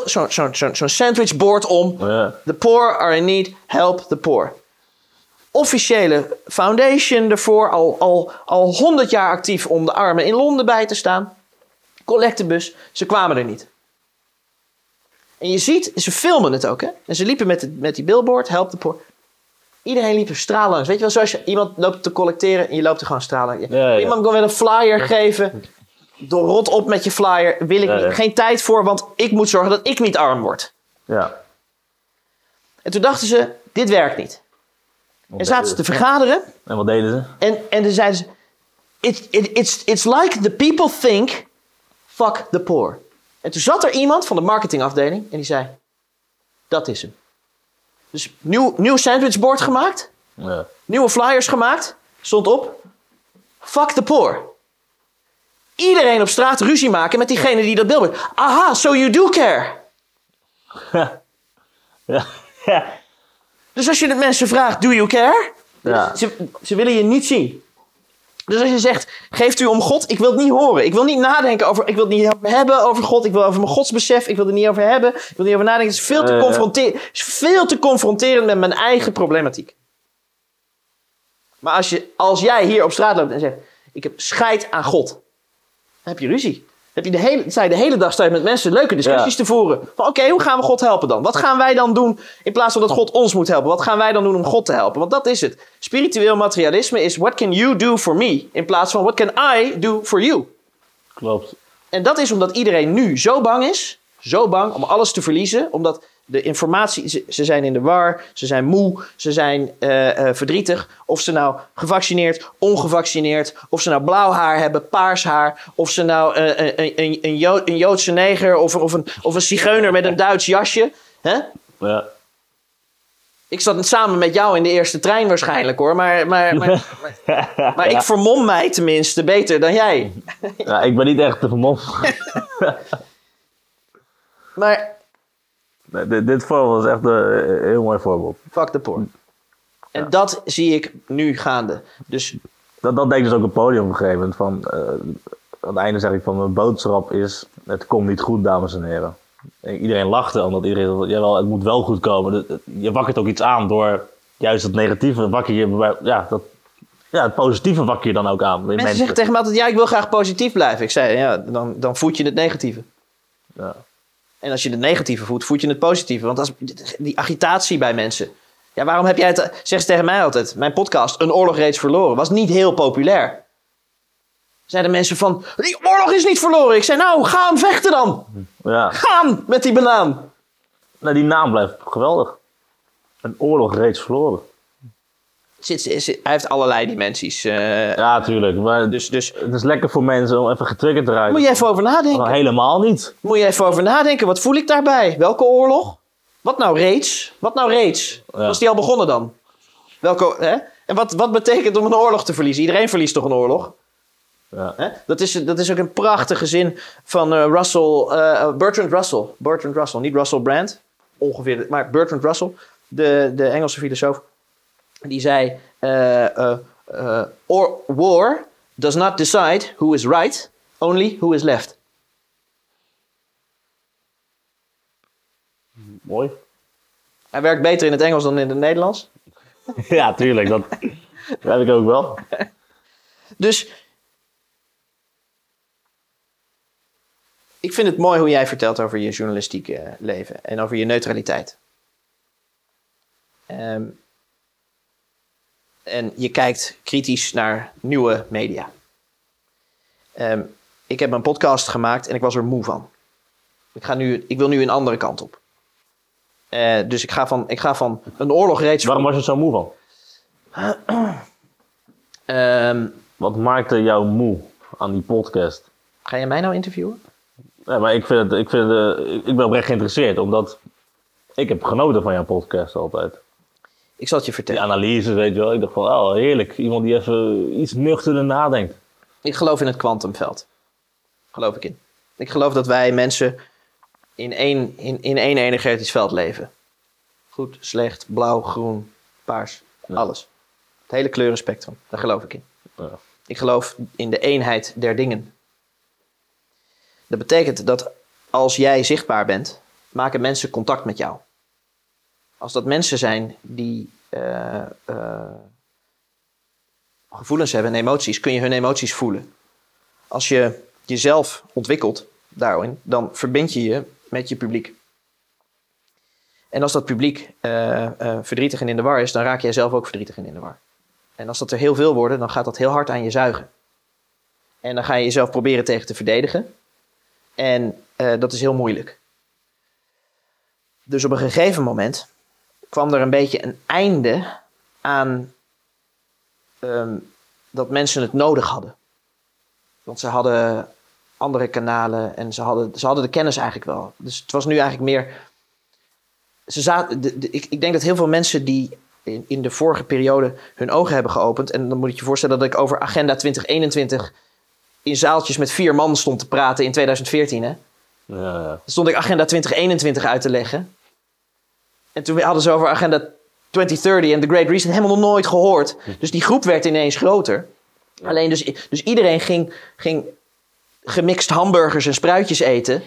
Zo'n zo, sandwichboard om. Ja. The poor are in need. Help the poor. Officiële foundation ervoor. Al, al, al 100 jaar actief om de armen in Londen bij te staan. Collectebus. Ze kwamen er niet. En je ziet, ze filmen het ook, hè? En ze liepen met, de- met die billboard, help the poor. Iedereen liep er straal langs. Weet je wel, zoals je iemand loopt te collecteren en je loopt er gewoon straal langs. Ja, ja. Iemand kan wel een flyer geven. Door rot op met je flyer. Wil ik niet. Geen tijd voor, want ik moet zorgen dat ik niet arm word. Ja. En toen dachten ze, dit werkt niet. En zaten ze te vergaderen. En wat deden ze? En, en toen zeiden ze: it, it, it's, it's like the people think, fuck the poor. En toen zat er iemand van de marketingafdeling en die zei: Dat is hem. Dus nieuw, nieuw sandwichbord gemaakt, Ja. nieuwe flyers gemaakt, stond op: Fuck the poor. Iedereen op straat ruzie maken met diegene die dat billboard. Aha, so you do care. Ja. Ja. Dus als je de mensen vraagt: Do you care? Ja. Ze, ze willen je niet zien. Dus als je zegt, geeft u om God, ik wil het niet horen. Ik wil niet nadenken over, ik wil het niet hebben over God. Ik wil over mijn godsbesef, ik wil er niet over hebben. Ik wil er niet over nadenken. Het is veel te, confronterend, het is veel te confronterend met mijn eigen problematiek. Maar als, je, als jij hier op straat loopt en zegt, ik heb scheid aan God. Dan heb je ruzie. Dan heb je de hele, sta je de hele dag sta je met mensen leuke discussies Ja. te voeren. Van oké, hoe gaan we God helpen dan? Wat gaan wij dan doen in plaats van dat God ons moet helpen? Wat gaan wij dan doen om God te helpen? Want dat is het. Spiritueel materialisme is what can you do for me? In plaats van what can I do for you? Klopt. En dat is omdat iedereen nu zo bang is, zo bang om alles te verliezen, omdat de informatie, ze, ze zijn in de war, ze zijn moe, ze zijn eh, eh, verdrietig. Of ze nou gevaccineerd, ongevaccineerd, of ze nou blauw haar hebben, paars haar, of ze nou eh, een, een, een, een Joodse neger of, of, een, of een zigeuner met een Duits jasje. Hè? Ja. Ik zat samen met jou in de eerste trein waarschijnlijk hoor, maar, maar, maar, maar, maar ik vermom mij tenminste beter dan jij. ja, ik ben niet echt te vermomd. Maar Nee, dit, dit voorbeeld is echt een, een heel mooi voorbeeld. Fuck the poor. En dat zie ik nu gaande. Dus Dat, dat deed ik dus ook op het podium op een gegeven moment. Van, eh, aan het einde zeg ik van mijn boodschap is: het komt niet goed, dames en heren. En iedereen lachte, omdat iedereen jawel, het moet wel goed komen. Je wakkert ook iets aan door juist het negatieve wakker je, ja, dat, ja, het positieve wakker je dan ook aan. mensen, mensen. zeggen tegen me altijd, ja, ik wil graag positief blijven. Ik zei, ja, dan, dan voed je het negatieve. Ja. En als je het negatieve voedt, voed je het positieve. Want als, die agitatie bij mensen. Ja, waarom heb jij het... Zeggen ze tegen mij altijd, mijn podcast, Een oorlog reeds verloren, was niet heel populair. Zeiden mensen van, die oorlog is niet verloren. Ik zei, nou, ga hem vechten dan. Ja. Gaan met die banaan. Nou, die naam blijft geweldig. Een oorlog reeds verloren. Zit, zit- hij heeft allerlei dimensies. eh, Ja, tuurlijk. Maar dus, dus het is lekker voor mensen om even getriggerd te raken. moet je even over nadenken. Maar helemaal niet. Moet je even over nadenken. Wat voel ik daarbij? Welke oorlog? Wat nou reeds? Wat nou reeds? Ja. Was die al begonnen dan? Welke, hè? En wat, wat betekent om een oorlog te verliezen? Iedereen verliest toch een oorlog? Ja. Hè? Dat, is, dat is ook een prachtige zin van eh, Russell, eh, Bertrand Russell. Bertrand Russell, niet Russell Brand. Ongeveer, maar Bertrand Russell, de, de Engelse filosoof. Die zei, eh, eh, eh, or, war does not decide who is right, only who is left. Mooi. Hij werkt beter in het Engels dan in het Nederlands. ja, tuurlijk. Dat, dat heb ik ook wel. Dus ik vind het mooi hoe jij vertelt over je journalistieke leven en over je neutraliteit. Ehm, en je kijkt kritisch naar nieuwe media. Ehm, ik heb een podcast gemaakt en ik was er moe van. Ik, ga nu, ik wil nu een andere kant op. Eh, dus ik ga, van, ik ga van een oorlog reeds. Waarom was je zo moe van? Ehm, Wat maakte jou moe aan die podcast? ga je mij nou interviewen? Nee, maar ik, vind het, ik, vind het, eh, ik ben oprecht geïnteresseerd, omdat ik heb genoten van jouw podcast altijd. Ik zal het je Die vertellen. analyse, weet je wel. Ik dacht van, oh heerlijk. Iemand die even iets nuchterder nadenkt. Ik geloof in het kwantumveld. Geloof ik in. Ik geloof dat wij mensen in één, in, in één energetisch veld leven. Goed, slecht, blauw, groen, paars, alles. Het hele kleurenspectrum, daar geloof ik in. Ja. Ik geloof in de eenheid der dingen. Dat betekent dat als jij zichtbaar bent, maken mensen contact met jou. Als dat mensen zijn die eh, eh, gevoelens hebben en emoties, kun je hun emoties voelen. Als je jezelf ontwikkelt daarin, dan verbind je je met je publiek. En als dat publiek eh, verdrietig en in de war is, dan raak jij zelf ook verdrietig en in de war. En als dat er heel veel worden, dan gaat dat heel hard aan je zuigen. En dan ga je jezelf proberen tegen te verdedigen. En dat is heel moeilijk. Dus op een gegeven moment kwam er een beetje een einde aan ehm, dat mensen het nodig hadden. Want ze hadden andere kanalen en ze hadden, ze hadden de kennis eigenlijk wel. Dus het was nu eigenlijk meer. Ze zaten, de, de- ik, ik denk dat heel veel mensen die in, in de vorige periode hun ogen hebben geopend. En dan moet je je voorstellen dat ik over Agenda 2021 in zaaltjes met vier man stond te praten in 2014. Hè? Ja, ja. stond ik Agenda 2021 uit te leggen. En toen hadden ze over Agenda 2030 en The Great Reset helemaal nog nooit gehoord. Dus die groep werd ineens groter. Alleen dus, dus iedereen ging, ging gemixt hamburgers en spruitjes eten.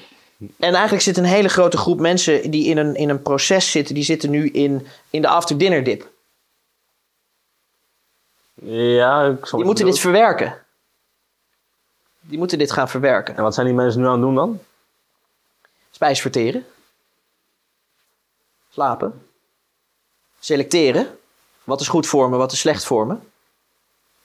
En eigenlijk zit een hele grote groep mensen die in een, in een proces zitten. Die zitten nu in, in de after dinner dip. ja ik Die moeten dit verwerken. Die moeten dit gaan verwerken. En wat zijn die mensen nu aan het doen dan? Spijs verteren. Slapen. Selecteren. Wat is goed voor me, wat is slecht voor me.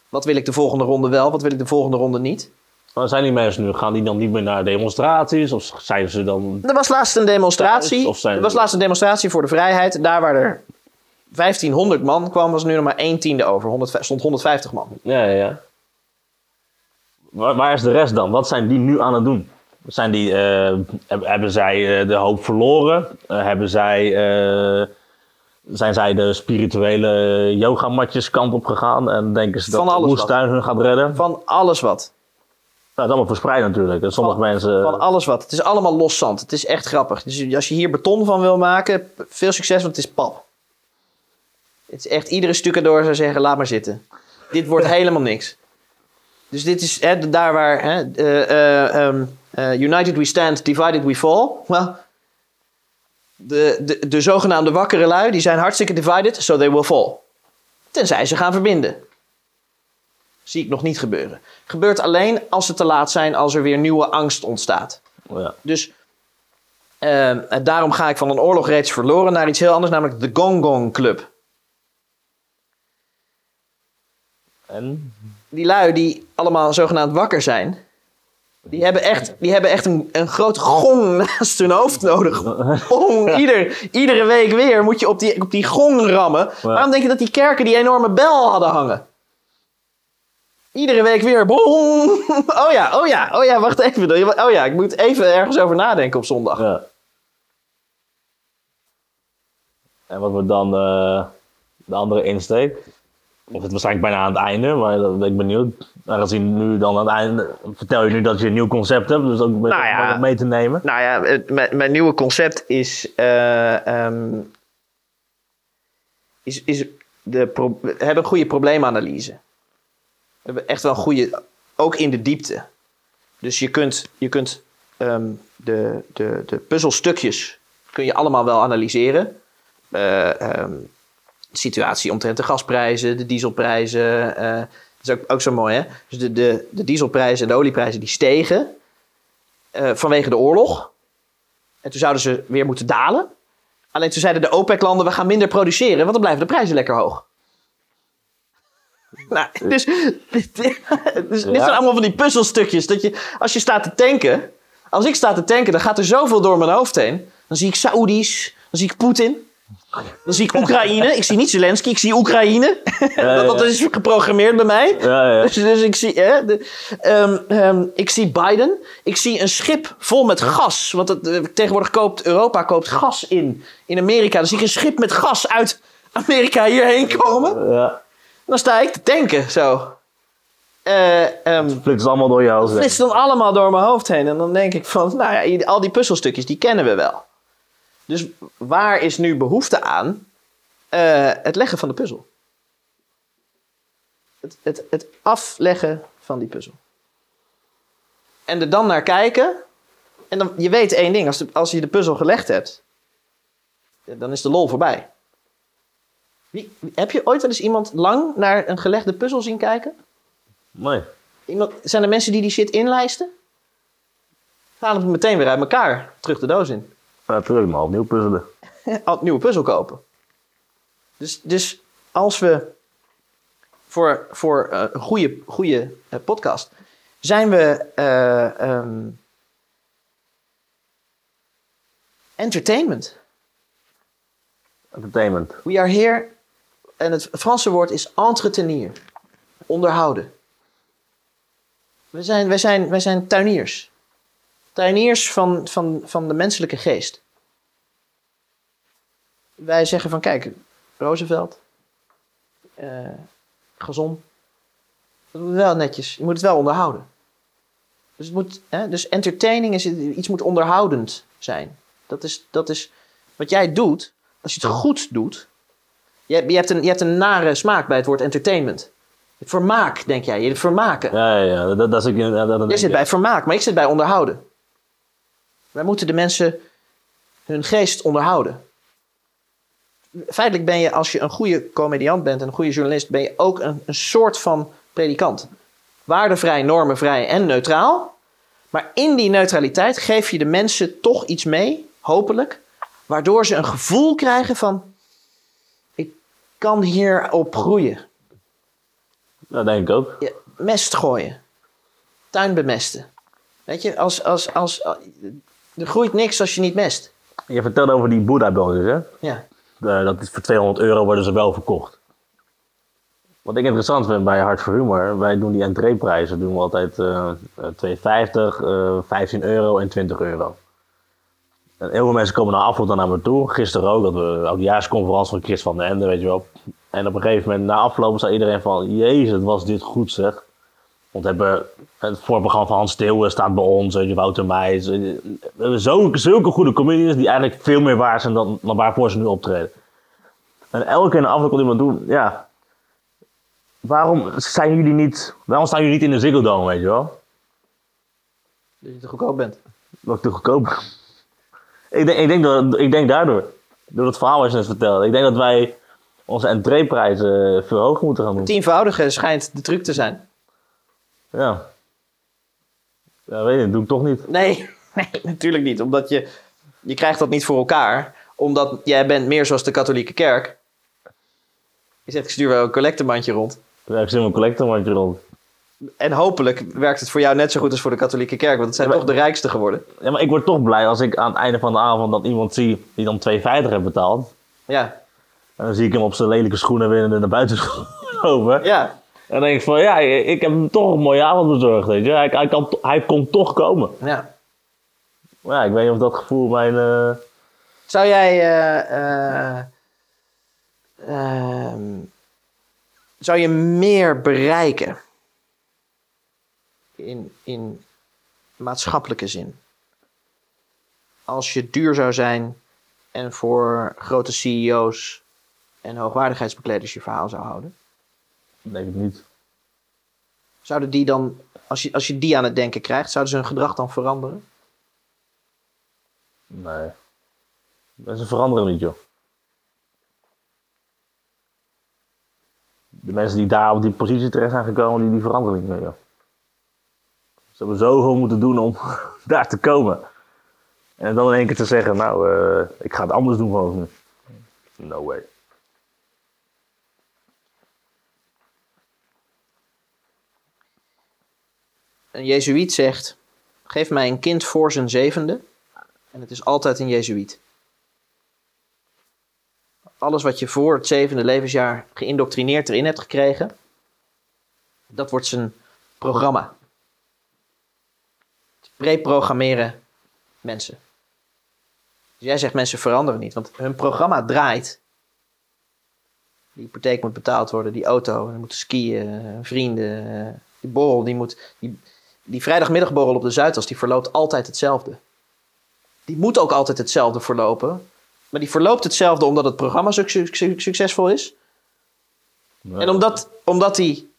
Wat wil ik de volgende ronde wel, wat wil ik de volgende ronde niet. Wat zijn die mensen nu? Gaan die dan niet meer naar demonstraties? Of zijn ze dan... Er was laatst een demonstratie. Thuis, Er was laatst een demonstratie voor de vrijheid. Daar waar er 1500 man kwam, was er nu nog maar 1 tiende over. 100, stond 150 man. Ja, ja, ja. Waar, waar is de rest dan? Wat zijn die nu aan het doen? Zijn die, eh, heb- hebben zij eh, de hoop verloren? Eh, hebben zij, zijn zij de spirituele yogamatjes kant op gegaan? En denken ze dat de woestijn hun gaat redden? Van alles wat. Nou, het is allemaal verspreid natuurlijk. En sommige Van- mensen... Van alles wat. Het is allemaal los zand. Het is echt grappig. Dus als je hier beton van wil maken, veel succes, want het is pap. Het is echt iedere stucadoor zou zeggen, laat maar zitten. Dit wordt helemaal niks. Dus dit is hè, daar waar hè, eh, eh, ehm, eh, United we stand, divided we fall. Wel, de, de, de zogenaamde wakkere lui, die zijn hartstikke divided, so they will fall. Tenzij ze gaan verbinden. Zie ik nog niet gebeuren. Gebeurt alleen als ze te laat zijn, als er weer nieuwe angst ontstaat. Ja. Dus ehm, daarom ga ik van een oorlog reeds verloren naar iets heel anders, namelijk de Gong Gong Club. En? Die lui die allemaal zogenaamd wakker zijn, die hebben echt, die hebben echt een, een grote gong naast hun hoofd nodig. Gong. Ieder, iedere week weer moet je op die, op die gong rammen. Waarom denk je dat die kerken die enorme bel hadden hangen? Iedere week weer. Bong. Oh ja, oh ja, oh ja, wacht even. Oh ja, ik moet even ergens over nadenken op zondag. Ja. En wat wordt dan eh, de andere insteek? Of het waarschijnlijk bijna aan het einde, maar dat ben ik benieuwd. Aangezien nu dan aan het einde, vertel je nu dat je een nieuw concept hebt, dus ook Nou ja. mee te nemen. Nou ja, het- mijn, mijn nieuwe concept is. ehm, is, is de pro- we hebben een goede probleemanalyse. We hebben echt wel goede. Ook in de diepte. Dus je kunt, je kunt ehm, de, de, de puzzelstukjes. kun je allemaal wel analyseren. De situatie omtrent de gasprijzen, de dieselprijzen. eh, dat is ook, ook zo mooi, hè? Dus de, de, de dieselprijzen en de olieprijzen die stegen eh, vanwege de oorlog. En toen zouden ze weer moeten dalen. Alleen toen zeiden de OPEC-landen, we gaan minder produceren, want dan blijven de prijzen lekker hoog. Nou, dus, dus dit zijn allemaal van die puzzelstukjes. Dat je, als je staat te tanken, als ik sta te tanken, dan gaat er zoveel door mijn hoofd heen. Dan zie ik Saoedi's, dan zie ik Poetin, dan zie ik Oekraïne. Ik zie niet Zelensky, ik zie Oekraïne. ja, dat, dat is geprogrammeerd bij mij. Ja, ja. Dus, dus ik, zie, hè, de, ehm, ehm, ik zie Biden. Ik zie een schip vol met gas. Want het, eh, tegenwoordig koopt Europa koopt gas in. In Amerika. Dan zie ik een schip met gas uit Amerika hierheen komen. ja. Dan sta ik te tanken zo. Eh ehm Flikt allemaal door je hoofd. flitst dan allemaal door mijn hoofd heen. En dan denk ik van, nou ja, al die puzzelstukjes, die kennen we wel. Dus waar is nu behoefte aan? Eh, het leggen van de puzzel. Het, het, het afleggen van die puzzel. En er dan naar kijken. En dan, je weet één ding, als, de, als je de puzzel gelegd hebt, dan is de lol voorbij. Wie, wie- heb je ooit wel eens iemand lang naar een gelegde puzzel zien kijken? Nee. Iemand, zijn er mensen die die shit inlijsten? Halen het meteen weer uit elkaar. Terug de doos in. Ja, terug maar opnieuw puzzelen. Nieuwe puzzel kopen. Dus, dus als we voor, voor eh, een goede, goede eh, podcast zijn we eh, ehm, entertainment. Entertainment. We are here. En het Franse woord is entretenir. Onderhouden. We zijn, wij, zijn, wij zijn tuiniers. Tuiniers van, van, van de menselijke geest. Wij zeggen van, kijk, Roosevelt, eh gezond. Dat moet wel netjes. Je moet het wel onderhouden. Dus, het moet, hè, dus entertaining is iets moet onderhoudend zijn. Dat is, dat is wat jij doet. Als je het goed doet. Je, hebt- je, hebt een, je hebt een nare smaak bij het woord entertainment. Vermaak, denk jij. Je vermaken. Ja, ja, ja. Dat, dat is. Ja, dat, dat Jij denk zit bij vermaak, maar ik zit bij onderhouden. Wij moeten de mensen hun geest onderhouden. Feitelijk ben je, als je een goede comediant bent en een goede journalist, ben je ook een, een soort van predikant. Waardevrij, normenvrij en neutraal. Maar in die neutraliteit geef je de mensen toch iets mee, hopelijk, waardoor ze een gevoel krijgen van: ik kan hierop groeien. Dat denk ik ook. Ja, mest gooien. Tuin bemesten. Weet je, als, als, als, er groeit niks als je niet mest. Je vertelde over die Boeddha-bonus, hè? Ja. Dat is voor 200 euro worden ze wel verkocht. Wat ik interessant vind bij Hart voor Humor, wij doen die entreeprijzen doen we altijd eh, 2,50, eh 15 euro en 20 euro. En heel veel mensen komen na afloop dan naar me toe. Gisteren ook, dat we oudejaarsconferentie van Chris van den Ende, weet je wel. En op een gegeven moment, na afloop, zei iedereen van... Jezus, was dit goed zeg. Want hebben het voorprogramma van Hans Steeuwen staat bij ons, Wouter Meijs. We hebben zulke, zulke goede comedians die eigenlijk veel meer waard zijn dan, dan waarvoor ze nu optreden. En elke keer afloop komt iemand doen, ja... Waarom zijn jullie niet... Waarom staan jullie niet in de Ziggo Dome, weet je wel? Dat je te goedkoop bent. Dat ik te goedkoop ben. ik, denk, ik, denk dat, ik denk daardoor. Door het verhaal wat je net vertelde. Ik denk dat wij onze entreeprijzen veel hoger moeten gaan doen. Tienvoudige schijnt de truc te zijn. Ja. Ja, weet je, dat doe ik toch niet. Nee, nee, natuurlijk niet. Omdat je, je krijgt dat niet voor elkaar. Omdat jij bent meer zoals de katholieke kerk. Je zegt, ik stuur wel een collectebandje rond. Ja, ik zit mijn collectormandje rond. En hopelijk werkt het voor jou net zo goed als voor de katholieke kerk. Want het zijn Ja, maar- toch de rijkste geworden. Ja, maar ik word toch blij als ik aan het einde van de avond dat iemand zie die dan 2,50 heeft betaald. Ja, En dan zie ik hem op zijn lelijke schoenen weer naar buiten lopen. ja. En dan denk ik van, ja, ik heb hem toch een mooie avond bezorgd, weet je. Hij, hij, kan, hij kon toch komen. ja. Maar ja, ik weet niet of dat gevoel mijn... eh, Zou jij. eh, eh, ehm, zou je meer bereiken in, in maatschappelijke zin? Als je duur zou zijn en voor grote CEO's en hoogwaardigheidsbekleders je verhaal zou houden? Denk ik niet. Zouden die dan, als je, als je die aan het denken krijgt, zouden ze hun gedrag dan veranderen? Nee. Mensen veranderen niet, joh. De mensen die daar op die positie terecht zijn gekomen, die, die veranderen niet meer, joh. Ze hebben zoveel moeten doen om daar te komen. En dan in één keer te zeggen, nou, eh, ik ga het anders doen vanaf nu. No way. Een Jezuïet zegt: Geef mij een kind voor zijn zevende. En het is altijd een Jezuïet. Alles wat je voor het zevende levensjaar geïndoctrineerd erin hebt gekregen, dat wordt zijn programma. Preprogrammeren mensen. Dus jij zegt mensen veranderen niet, want hun programma draait. Die hypotheek moet betaald worden, die auto, en moeten skiën, vrienden, eh, die borrel, die moet. Die, die vrijdagmiddagborrel op de Zuidas, die verloopt altijd hetzelfde. Die moet ook altijd hetzelfde verlopen. Maar die verloopt hetzelfde omdat het programma suc- suc- succesvol is. Nee. En omdat, omdat die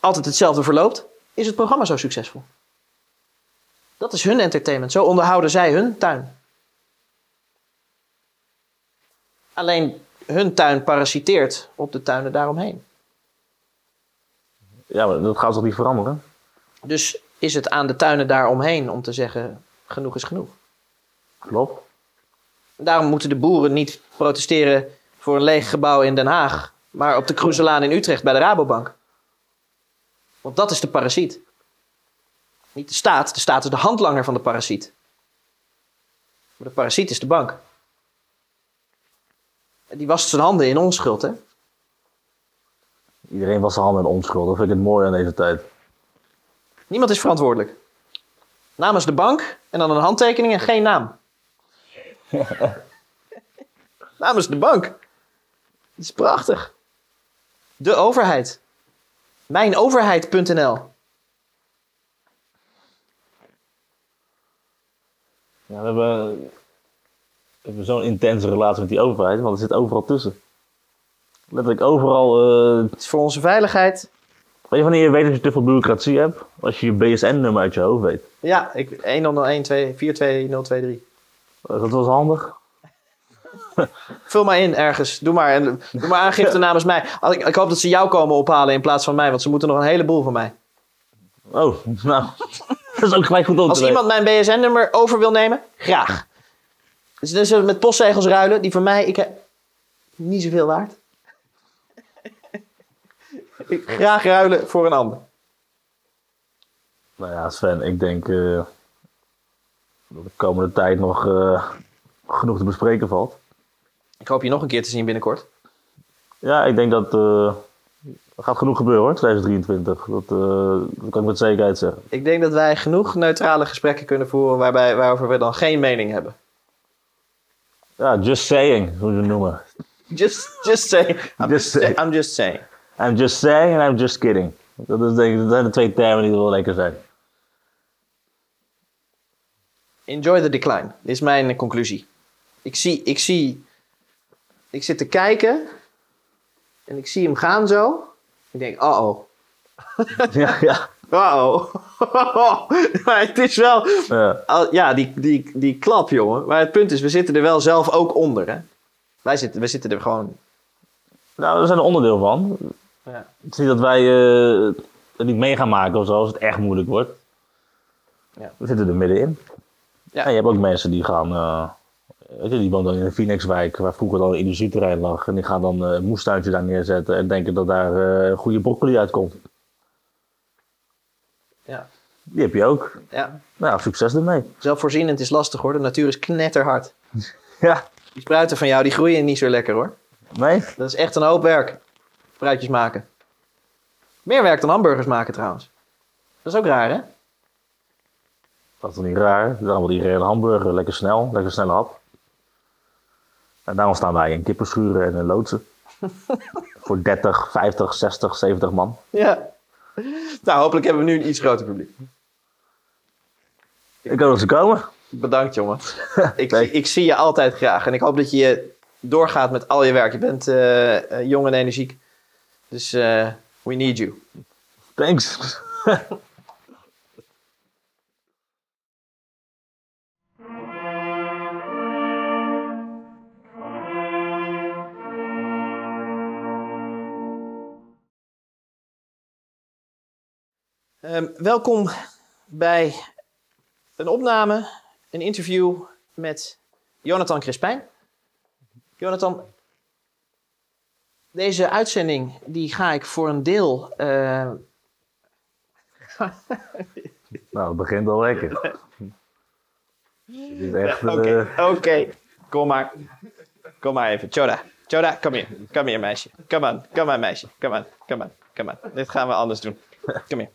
altijd hetzelfde verloopt, is het programma zo succesvol. Dat is hun entertainment. Zo onderhouden zij hun tuin. Alleen hun tuin parasiteert op de tuinen daaromheen. Ja, maar dat gaat toch niet veranderen? Dus is het aan de tuinen daaromheen om te zeggen: genoeg is genoeg. Klopt. Daarom moeten de boeren niet protesteren voor een leeg gebouw in Den Haag, maar op de Cruiselaan in Utrecht bij de Rabobank. Want dat is de parasiet. Niet de staat, de staat is de handlanger van de parasiet. Maar de parasiet is de bank. die wast zijn handen in onschuld, hè? Iedereen was zijn handen in onschuld. Dat vind ik het mooie aan deze tijd. Niemand is verantwoordelijk. Namens de bank en dan een handtekening en geen naam. Namens de bank. Dat is prachtig. De overheid. Mijnoverheid.nl. Ja, we hebben, we hebben zo'n intense relatie met die overheid, want er zit overal tussen. Letterlijk overal. eh, Het is voor onze veiligheid. Weet je wanneer je weet dat je te veel bureaucratie hebt? Als je je BSN-nummer uit je hoofd weet. Ja, ik, 1001 2 42023. Eh, Dat was handig. Vul maar in ergens. Doe maar, en doe maar aangifte namens mij. Ik, ik hoop dat ze jou komen ophalen in plaats van mij, want ze moeten nog een heleboel van mij. Oh, nou. dat is ook gelijk goed om Als iemand mijn BSN-nummer over wil nemen, graag. Dus we met postzegels ruilen, die van mij, ik heb niet zoveel waard. Ik graag ruilen voor een ander. Nou ja, Sven, ik denk eh, dat de komende tijd nog eh, genoeg te bespreken valt. Ik hoop je nog een keer te zien binnenkort. Ja, ik denk dat eh, er gaat genoeg gebeuren hoor, 2023. Dat, eh, dat kan ik met zekerheid zeggen. Ik denk dat wij genoeg neutrale gesprekken kunnen voeren waarbij, waarover we dan geen mening hebben. Ja, just saying, hoe ze het noemen. Just, just. I'm Just say. I'm just saying. I'm just saying and I'm just kidding. Dat, is denk ik, dat zijn de twee termen die wel lekker zijn. Enjoy the decline. Dit is mijn conclusie. Ik zie, ik zie, ik zit te kijken en ik zie hem gaan zo. Ik denk, uh oh, ja, ja. oh. maar het is wel, ja. ja, die, die, die klap, jongen. Maar het punt is, we zitten er wel zelf ook onder, hè? Wij zitten, we zitten er gewoon. Nou, we zijn er onderdeel van. Ja. Het is niet dat wij het niet mee gaan maken of zo, als het echt moeilijk wordt. Ja. We zitten er middenin. Ja. En je hebt ook mensen die gaan, eh, weet je, die wonen dan in een Phoenixwijk, waar vroeger dan een industrieterrein lag. En die gaan dan eh, een moestuintje daar neerzetten en denken dat daar eh, goede broccoli uitkomt. Ja. Die heb je ook. ja. Nou, succes ermee. Zelfvoorzienend is lastig hoor. De natuur is knetterhard. Ja. Die spruiten van jou, die groeien niet zo lekker hoor. Nee? Dat is echt een hoop werk. Spruitjes maken. Meer werk dan hamburgers maken trouwens. Dat is ook raar hè? Dat is toch niet raar? Het is allemaal die reële hamburger, lekker snel, lekker snelle hap. En daarom staan wij in kippenschuren en in loodsen. Voor 30, 50, 60, 70 man. Ja. Nou, hopelijk hebben we nu een iets groter publiek. Ik hoop dat ze komen. Bedankt, jongen. Ik, Nee. ik zie je altijd graag. En ik hoop dat je doorgaat met al je werk. Je bent eh, eh, jong en energiek. Dus eh, we need you. Thanks. Ehm, welkom bij een opname, een interview met Jonathan Crispijn. Jonathan, deze uitzending die ga ik voor een deel eh, Nou, het begint al lekker. Het is echt... Oké, eh, oké. Kom maar. Kom maar even. Choda. Choda, kom hier. Kom hier, meisje. Kom aan. Kom aan, meisje. Kom aan. Kom aan. Kom aan. Dit gaan we anders doen. Kom hier.